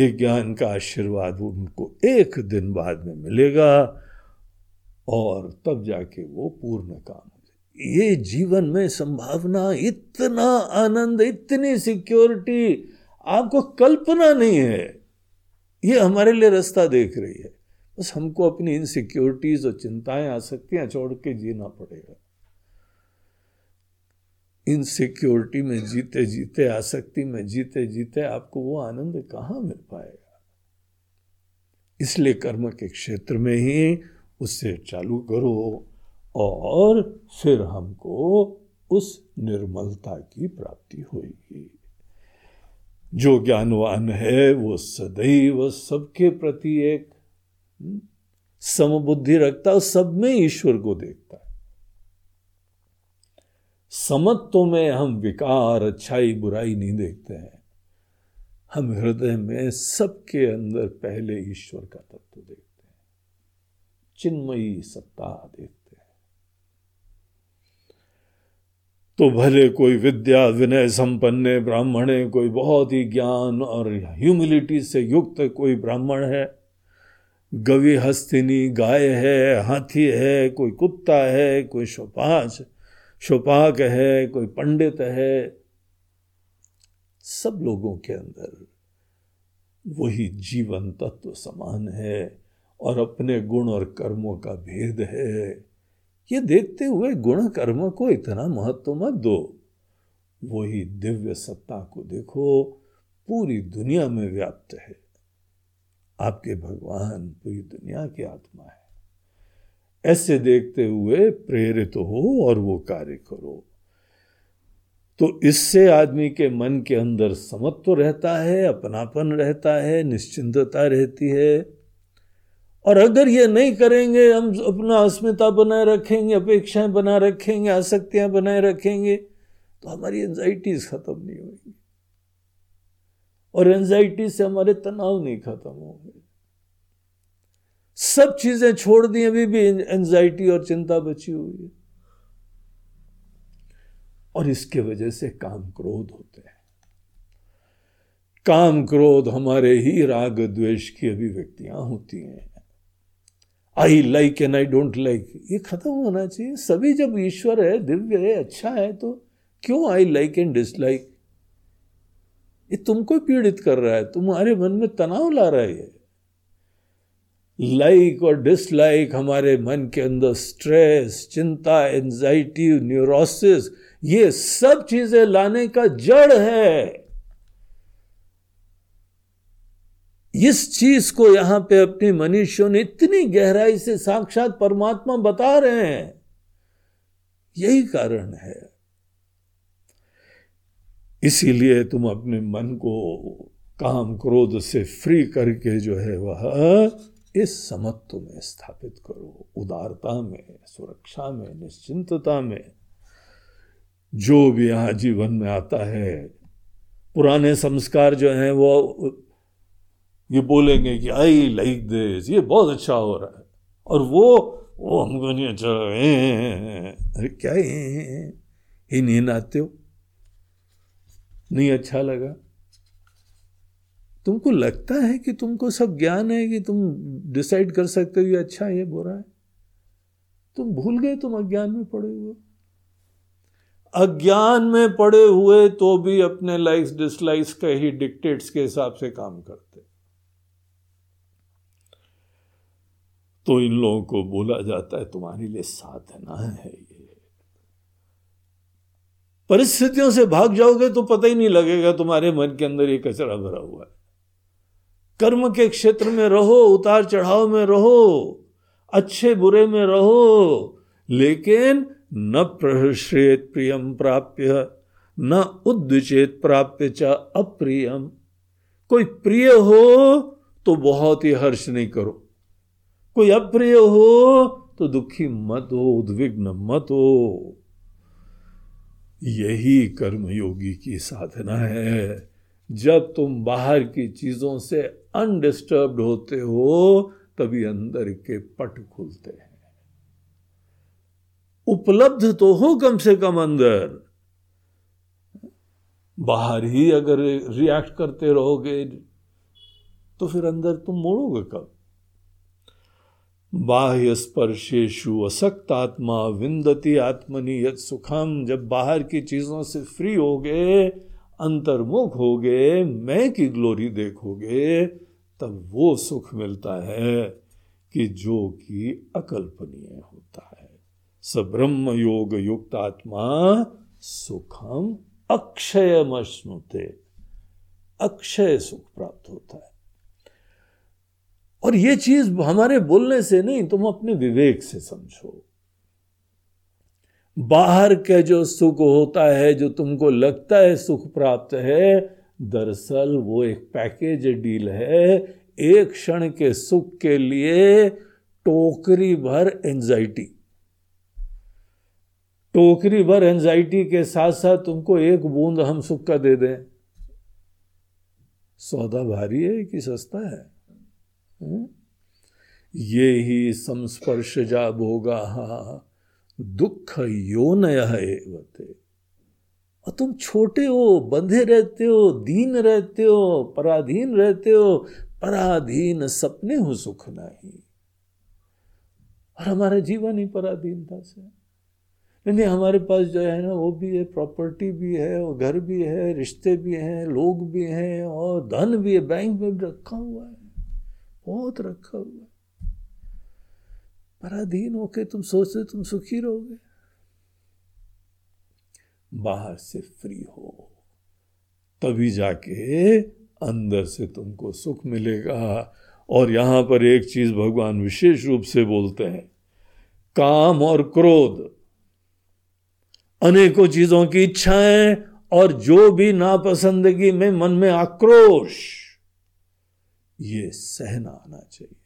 Speaker 1: ये ज्ञान का आशीर्वाद उनको एक दिन बाद में मिलेगा और तब जाके वो पूर्ण काम हो ये जीवन में संभावना, इतना आनंद, इतनी सिक्योरिटी, आपको कल्पना नहीं है। ये हमारे लिए रास्ता देख रही है। बस हमको अपनी इनसिक्योरिटीज और चिंताएँ, आसक्तियाँ छोड़ के जीना पड़ेगा। इनसिक्योरिटी में जीते जीते आसक्ति में जीते जीते आपको वो आनंद कहाँ मिल पाएगा? इसलिए कर्म के क्षेत्र में ही उससे चालू करो और फिर हमको उस निर्मलता की प्राप्ति होगी जो ज्ञानवान है वो सदैव सबके प्रति एक हम्म, समबुद्धि रखता है सब में ईश्वर को देखता है। समत्व में हम विकार, अच्छाई, बुराई नहीं देखते हैं। हम हृदय में सबके अंदर पहले ईश्वर का तत्व देखते हैं। चिन्मयी सत्ता देखते हैं। तो भले कोई विद्या, विनय, संपन्न, ब्राह्मण है कोई बहुत ही ज्ञान और ह्यूमिलिटी से युक्त कोई ब्राह्मण है, गवि, हस्तिनी, गाय है, हाथी है, कोई कुत्ता है, कोई शोपाच शोपाक है, कोई पंडित है। सब लोगों के अंदर वही जीवन तत्व समान है और अपने गुण और कर्मों का भेद है। ये देखते हुए गुण कर्म को इतना महत्व मत दो। वही दिव्य सत्ता को देखो, पूरी दुनिया में व्याप्त है। आपके भगवान पूरी दुनिया की आत्मा है। ऐसे देखते हुए प्रेरित हो और वो कार्य करो। तो इससे आदमी के मन के अंदर समत्व रहता है, अपनापन रहता है, निश्चिंतता रहती है। और अगर ये नहीं करेंगे, हम अपना अस्मिता बनाए रखेंगे, अपेक्षाएँ बना रखेंगे, आसक्तियाँ बनाए रखेंगे तो हमारी एंजाइटीज खत्म नहीं होगी। और एंजाइटी से हमारे तनाव नहीं खत्म होंगे। सब चीज़ें छोड़ दी, अभी भी एंजाइटी और चिंता बची हुई है। और इसके वजह से काम क्रोध होते हैं। काम क्रोध हमारे ही राग द्वेष की अभिव्यक्तियाँ होती हैं। I like and I don't like ये खत्म होना चाहिए। सभी जब ईश्वर है, दिव्य है अच्छा है तो क्यों आई लाइक एंड डिसलाइक ये तुमको पीड़ित कर रहा है। तुम्हारे मन में तनाव ला रहा है लाइक और डिसलाइक हमारे मन के अंदर स्ट्रेस चिंता एंजाइटी न्यूरोसिस ये सब चीज़ें लाने का जड़ है। इस चीज़ को यहाँ पे अपने मनुष्यों ने इतनी गहराई से साक्षात परमात्मा बता रहे हैं। यही कारण है। इसीलिए तुम अपने मन को काम क्रोध से फ्री करके जो है वह इस समत्व में स्थापित करो उदारता में सुरक्षा में निश्चिंतता में जो भी यहाँ जीवन में आता है पुराने संस्कार जो हैं वो ये बोलेंगे कि आई लाइक दिस ये बहुत अच्छा हो रहा है और वो वो हमको नहीं अच्छा अरे क्या ही नींद आते हो नहीं अच्छा लगा तुमको लगता है कि तुमको सब ज्ञान है कि तुम डिसाइड कर सकते हो ये अच्छा है, ये बुरा है? तुम भूल गए, तुम अज्ञान में पड़े हुए अज्ञान में पड़े हुए तो भी अपने लाइक्स डिसलाइक्स के ही डिक्टेट्स के हिसाब से काम करते। तो इन लोगों को बोला जाता है, तुम्हारे लिए साधना है ये। परिस्थितियों से भाग जाओगे तो पता ही नहीं लगेगा, तुम्हारे मन के अंदर ये कचरा भरा हुआ है। कर्म के क्षेत्र में रहो, उतार चढ़ाव में रहो, अच्छे बुरे में रहो, लेकिन न प्रश्रेत प्रियम प्राप्य, न उद्विचेत प्राप्य च अप्रियम कोई प्रिय हो तो बहुत ही हर्ष नहीं करो। कोई अप्रिय हो तो दुखी मत हो, उद्विग्न मत हो। यही कर्मयोगी की साधना है। जब तुम बाहर की चीज़ों से अनडिस्टर्ब होते हो, तभी अंदर के पट खुलते हैं। उपलब्ध तो हो कम से कम अंदर। बाहर ही अगर रिएक्ट करते रहोगे तो फिर अंदर तुम मोड़ोगे कब? बाह्य स्पर्शेशु असक्त आत्मा विंदती आत्मनि यद सुखम। जब बाहर की चीज़ों से फ्री हो गए अंतर्मुख हो गए मैं की ग्लोरी देखोगे तब वो सुख मिलता है कि जो कि अकल्पनीय होता है। स ब्रह्म योग युक्त आत्मा सुखम अक्षय मश्नुते अक्षय सुख प्राप्त होता है। और ये चीज़ हमारे बोलने से नहीं, तुम अपने विवेक से समझो। बाहर का जो सुख होता है, जो तुमको लगता है सुख प्राप्त है दरअसल वो एक पैकेज डील है। एक क्षण के सुख के लिए टोकरी भर एंजाइटी टोकरी भर एंजाइटी के साथ साथ तुमको एक बूंद हम सुख का दे दें। सौदा भारी है कि सस्ता है। हम्म? ये ही संस्पर्श जा भोगा दुख यो नया है और तुम छोटे हो, बंधे रहते हो, दीन रहते हो, पराधीन रहते हो, पराधीन सपने हो सुख नहीं। और हमारा जीवन ही पराधीनता से नहीं हमारे पास जो है ना, वो भी है, प्रॉपर्टी भी है, और घर भी है, रिश्ते भी हैं, लोग भी हैं, और धन भी है, बैंक में भी रखा हुआ है, बहुत रखा हुआ है। पराधीन होके तुम सोचते तुम सुखी रहोगे। बाहर से फ्री हो। तभी जाके अंदर से तुमको सुख मिलेगा। और यहाँ पर एक चीज़ भगवान विशेष रूप से बोलते हैं, काम और क्रोध। अनेकों चीज़ों की इच्छाएँ और जो भी नापसंदगी में मन में आक्रोश, ये सहना आना चाहिए।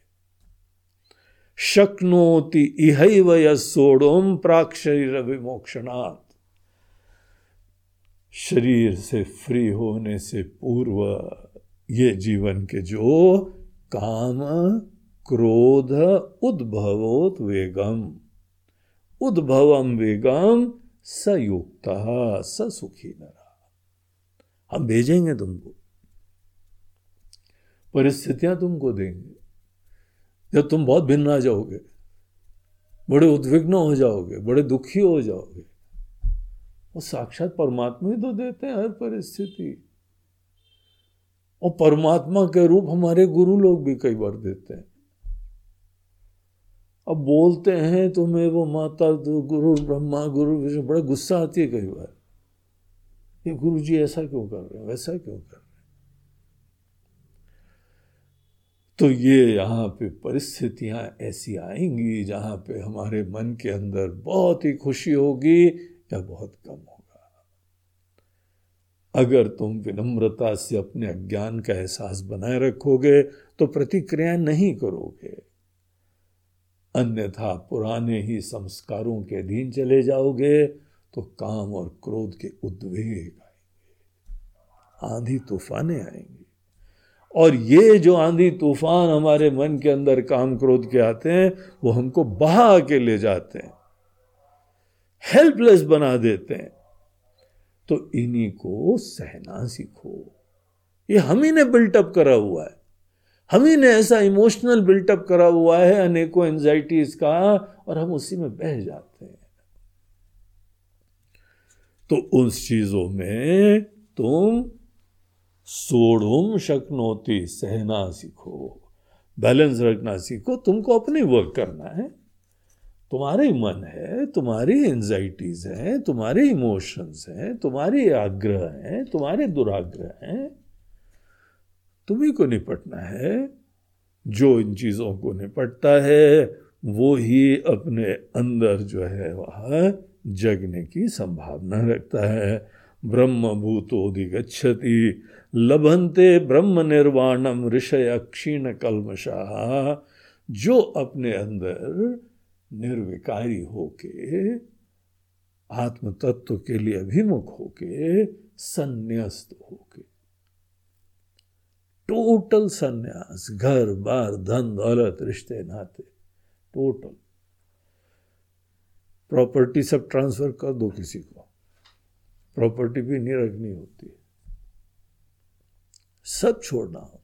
Speaker 1: शक्नोति इहैव यसोड़ोम प्राक शरीर विमोक्षणात्। शरीर से फ्री होने से पूर्व ये जीवन के जो काम, क्रोध, उद्भवोत वेगम। उद्भवम वेगम सयुक्त सुखी न हम भेजेंगे तुमको। परिस्थितियाँ तुमको देंगे। जब तुम बहुत भिन्न आ जाओगे, बड़े उद्विग्न हो जाओगे, बड़े दुखी हो जाओगे वो साक्षात परमात्मा ही तो देते हैं हर परिस्थिति। और परमात्मा के रूप हमारे गुरु लोग भी कई बार देते हैं। अब बोलते हैं तुम्हें वो माता तो गुरु, ब्रह्मा, गुरु, विष्णु, बड़ा गुस्सा आती है कई बार। ये गुरु जी ऐसा क्यों कर रहे हैं, वैसा क्यों कर रहे हैं? तो ये यहाँ पे परिस्थितियाँ ऐसी आएँगी जहाँ पे हमारे मन के अंदर बहुत ही खुशी होगी या बहुत कम होगा? अगर तुम विनम्रता से अपने अज्ञान का एहसास बनाए रखोगे तो प्रतिक्रिया नहीं करोगे। अन्यथा पुराने ही संस्कारों के अधीन चले जाओगे तो काम और क्रोध के उद्वेग आएँगे। आंधी तूफाने आएँगे। और ये जो आंधी तूफ़ान हमारे मन के अंदर काम क्रोध के आते हैं, वो हमको बहा के ले जाते हैं। हेल्पलेस बना देते हैं। तो इन्हीं को सहना सीखो। ये हम ही ने बिल्टअप करा हुआ है। हम ही ने ऐसा इमोशनल बिल्टअप करा हुआ है, अनेकों एंजाइटीज का, और हम उसी में बह जाते हैं। तो उस चीज़ों में तुम सोड़ुम शक्नोती सहना सीखो। बैलेंस रखना सीखो। तुमको अपने वर्क करना है। तुम्हारे मन है, तुम्हारी एंजाइटीज हैं, तुम्हारे इमोशंस हैं, तुम्हारे आग्रह हैं, तुम्हारे दुराग्रह हैं। तुम्ही को निपटना है, जो इन चीज़ों को निपटता है, वो ही अपने अंदर जो है वह जगने की संभावना रखता है। ब्रह्म भूतोदिगछति लभंते ब्रह्म निर्वाणम ऋषय क्षीण कलमशाह जो अपने अंदर निर्विकारी होके आत्म तत्व के लिए अभिमुख होके, संन्यास्त होके। टोटल संन्यास, घर, बार, धन, दौलत, रिश्ते, नाते टोटल प्रॉपर्टी सब ट्रांसफ़र कर दो किसी को। प्रॉपर्टी भी नहीं रखनी होती है। सब छोड़ना है।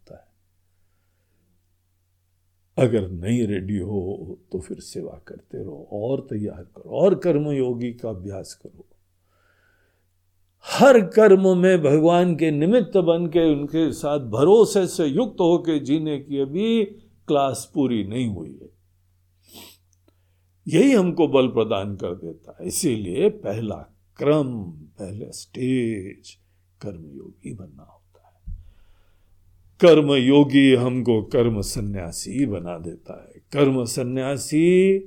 Speaker 1: अगर नहीं रेडी हो तो फिर सेवा करते रहो, और तैयार करो, और कर्मयोगी का अभ्यास करो। हर कर्म में भगवान के निमित्त बन के, उनके साथ भरोसे से युक्त होकर जीने की अभी क्लास पूरी नहीं हुई है। यही हमको बल प्रदान कर देता है। इसीलिए पहला क्रम, पहले स्टेज कर्मयोगी बनना है कर्म योगी हमको कर्म सन्यासी बना देता है। कर्म सन्यासी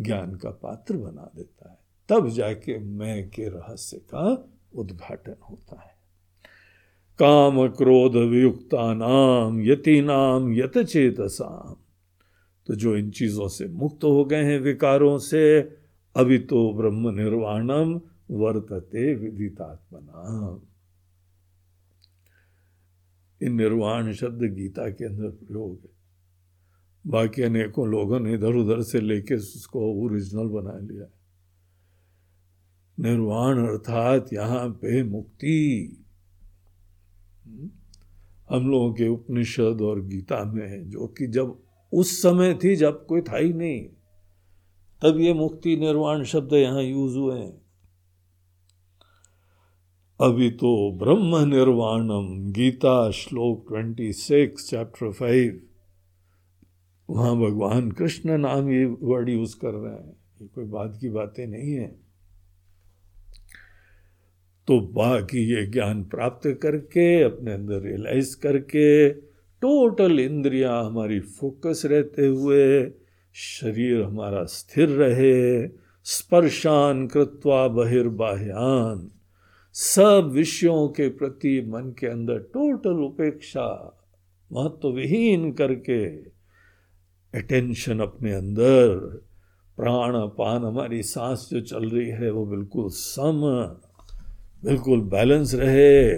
Speaker 1: ज्ञान का पात्र बना देता है। तब जाके मैं के रहस्य का उद्घाटन होता है। काम क्रोध वियुक्ता नाम, यति नाम, यत चेतसाम। तो जो इन चीज़ों से मुक्त हो गए हैं विकारों से, अभी तो ब्रह्म निर्वाणम वर्तते विदितात्मना इन निर्वाण शब्द गीता के अंदर प्रयोग है। बाकी अनेकों लोगों ने इधर उधर से लेके उसको ओरिजिनल बना लिया निर्वाण अर्थात यहाँ पे मुक्ति। हम लोगों के उपनिषद और गीता में जो कि जब उस समय थी जब कोई था ही नहीं, तब ये मुक्ति निर्वाण शब्द यहाँ यूज़ हुए हैं। अभी तो ब्रह्म निर्वाणम गीता श्लोक ट्वेंटी सिक्स चैप्टर फाइव वहाँ भगवान कृष्ण नाम ये वर्ड यूज़ कर रहे हैं। ये कोई बात की बातें नहीं है। तो बाकी ये ज्ञान प्राप्त करके, अपने अंदर रियलाइज़ करके टोटल इंद्रियाँ हमारी फोकस रहते हुए, शरीर हमारा स्थिर रहे, स्पर्शान कृत्वा बहिर्बाह्यान। सब विषयों के प्रति मन के अंदर टोटल उपेक्षा महत्व विहीन करके अटेंशन अपने अंदर प्राण पान हमारी सांस जो चल रही है वो बिल्कुल सम, बिल्कुल बैलेंस रहे,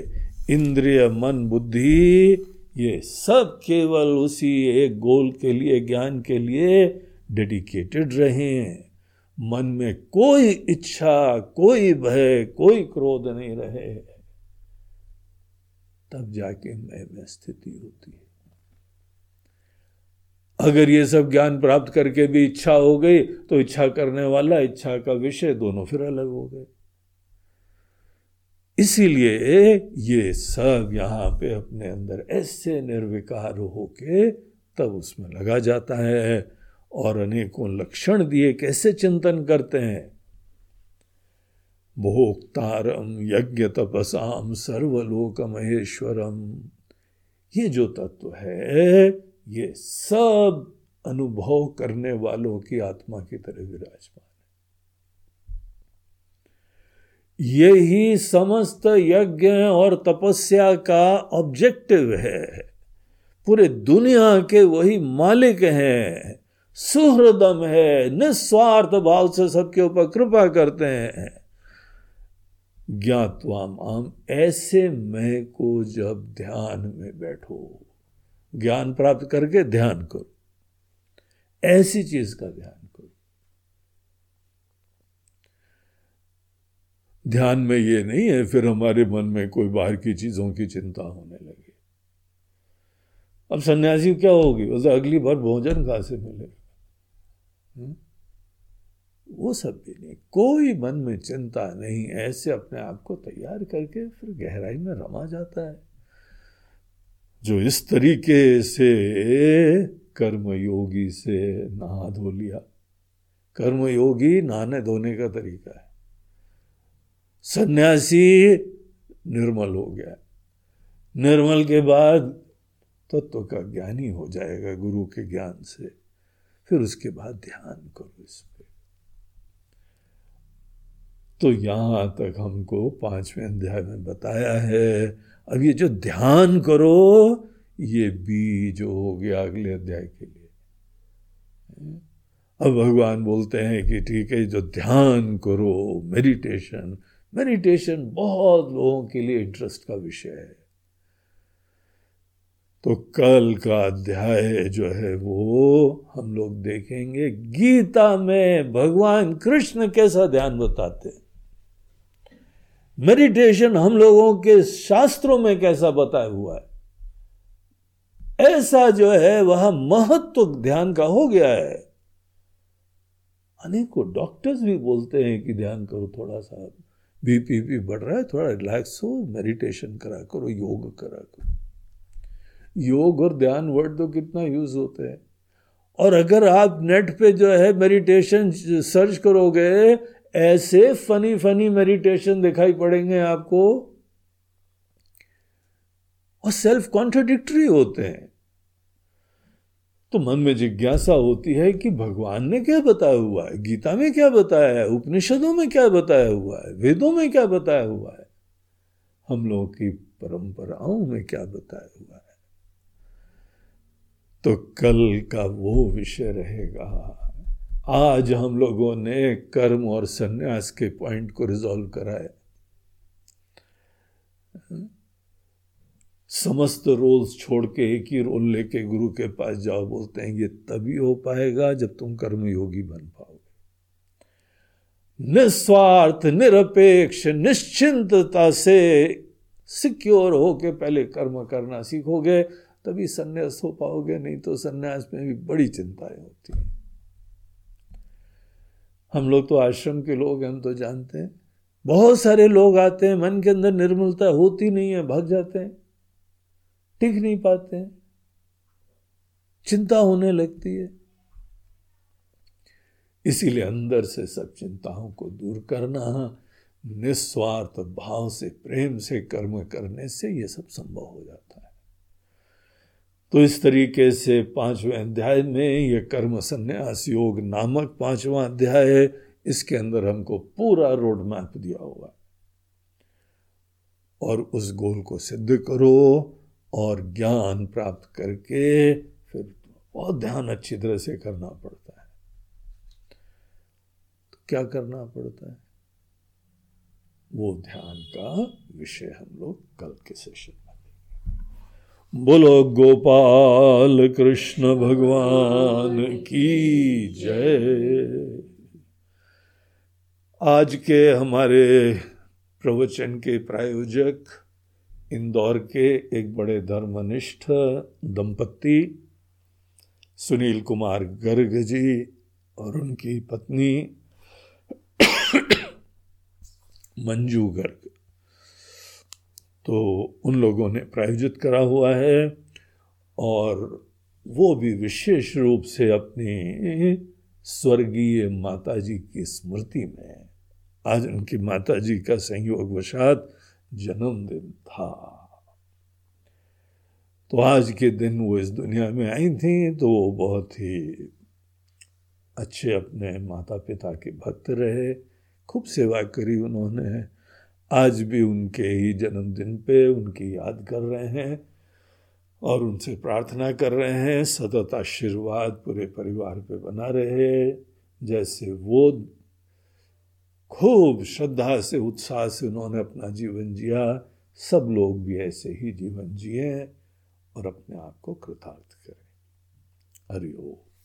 Speaker 1: इंद्रिय, मन, बुद्धि, ये सब केवल उसी एक गोल के लिए, ज्ञान के लिए डेडिकेटेड रहे। मन में कोई इच्छा, कोई भय, कोई क्रोध नहीं रहे। तब जाके मैं में स्थिति होती है। अगर ये सब ज्ञान प्राप्त करके भी इच्छा हो गई तो इच्छा करने वाला, इच्छा का विषय दोनों फिर अलग हो गए। इसीलिए ये सब यहाँ पे अपने अंदर ऐसे निर्विकार होके तब उसमें लगा जाता है। और अनेकों लक्षण दिए कैसे चिंतन करते हैं? भोक्तारम यज्ञ तपसाम सर्वलोक महेश्वरम ये जो तत्व है, ये सब अनुभव करने वालों की आत्मा की तरह विराजमान है। यही समस्त यज्ञ और तपस्या का ऑब्जेक्टिव है। पूरे दुनिया के वही मालिक हैं। सुहृदम है, निस्वार्थ भाव से सबके ऊपर कृपा करते हैं। ज्ञातवाम, आम ऐसे मैं को जब ध्यान में बैठो, ज्ञान प्राप्त करके ध्यान करो। ऐसी चीज़ का ध्यान करो। ध्यान में ये नहीं है, फिर हमारे मन में कोई बाहर की चीज़ों की चिंता होने लगी। अब सन्यासी क्या होगी? उसे अगली बार भोजन कहा से मिलेगा? वो सब भी नहीं। कोई मन में चिंता नहीं, ऐसे अपने आप को तैयार करके फिर गहराई में रमा जाता है। जो इस तरीके से कर्मयोगी से नहा धो लिया। कर्मयोगी नहाने धोने का तरीका है। सन्यासी निर्मल हो गया। निर्मल के बाद तत्व तो का ज्ञानी हो जाएगा गुरु के ज्ञान से। फिर उसके बाद ध्यान करो इस पर तो यहाँ तक हमको पाँचवें अध्याय में बताया है, अब ये जो ध्यान करो, ये बीज हो गया अगले अध्याय के लिए। अब भगवान बोलते हैं कि ठीक है, जो ध्यान करो, मेडिटेशन। मेडिटेशन बहुत लोगों के लिए इंटरेस्ट का विषय है। तो कल का अध्याय जो है वो हम लोग देखेंगे। गीता में भगवान कृष्ण कैसा ध्यान बताते हैं? मेडिटेशन हम लोगों के शास्त्रों में कैसा बताया हुआ है? ऐसा जो है वह महत्व ध्यान का हो गया है। अनेकों डॉक्टर्स भी बोलते हैं कि ध्यान करो, थोड़ा सा बीपी भी बढ़ रहा है, थोड़ा रिलैक्स हो मेडिटेशन करा करो, योग करा करो। योग और ध्यान वर्ड तो कितना यूज़ होते हैं। और अगर आप नेट पे जो है मेडिटेशन सर्च करोगे, ऐसे फनी फनी मेडिटेशन दिखाई पड़ेंगे आपको। और सेल्फ कॉन्ट्रोडिक्टरी होते हैं। तो मन में जिज्ञासा होती है कि भगवान ने क्या बताया हुआ है? गीता में क्या बताया है? उपनिषदों में क्या बताया हुआ है? वेदों में क्या बताया हुआ है? हम लोगों की परंपराओं में क्या बताया हुआ है? तो कल का वो विषय रहेगा। आज हम लोगों ने कर्म और सन्यास के पॉइंट को रिजॉल्व कराया। समस्त रोल्स छोड़ के एक ही रोल लेके गुरु के पास जाओ, बोलते हैं, ये तभी हो पाएगा जब तुम कर्म योगी बन पाओगे। निस्वार्थ, निरपेक्ष, निश्चिंतता से सिक्योर होके पहले कर्म करना सीखोगे तभी सन्यास हो पाओगे, नहीं तो सन्यास में भी बड़ी चिंताएँ होती हैं। हम लोग तो आश्रम के लोग हैं, हम तो जानते हैं। बहुत सारे लोग आते हैं, मन के अंदर निर्मलता होती नहीं है, भाग जाते हैं। टिक नहीं पाते हैं। चिंता होने लगती है। इसीलिए अंदर से सब चिंताओं को दूर करना, निस्वार्थ भाव से, प्रेम से, कर्म करने से ये सब संभव हो जाता है। तो इस तरीके से पाँचवें अध्याय में ये कर्म संन्यास योग नामक पांचवा अध्याय है, इसके अंदर हमको पूरा रोड मैप दिया हुआ है। और उस गोल को सिद्ध करो और ज्ञान प्राप्त करके फिर बहुत ध्यान अच्छी तरह से करना पड़ता है। तो क्या करना पड़ता है? वो ध्यान का विषय हम लोग कल के सेशन बोलो, गोपाल कृष्ण भगवान की जय। आज के हमारे प्रवचन के प्रायोजक, इंदौर के एक बड़े धर्मनिष्ठ दंपति सुनील कुमार गर्ग जी और उनकी पत्नी मंजू गर्ग। तो उन लोगों ने प्रायोजित करा हुआ है और वो भी विशेष रूप से अपनी स्वर्गीय माता जी की स्मृति में। आज उनकी माता जी का संयोग वशात जन्मदिन था। तो आज के दिन वो इस दुनिया में आई थी तो वो बहुत ही अच्छे अपने माता पिता के भक्त रहे। खूब सेवा करी उन्होंने। आज भी उनके ही जन्मदिन पे उनकी याद कर रहे हैं और उनसे प्रार्थना कर रहे हैं, सतत आशीर्वाद पूरे परिवार पे बना रहे, जैसे वो खूब श्रद्धा से, उत्साह से उन्होंने अपना जीवन जिया। सब लोग भी ऐसे ही जीवन जिए और अपने आप को कृतार्थ करें। हरिओम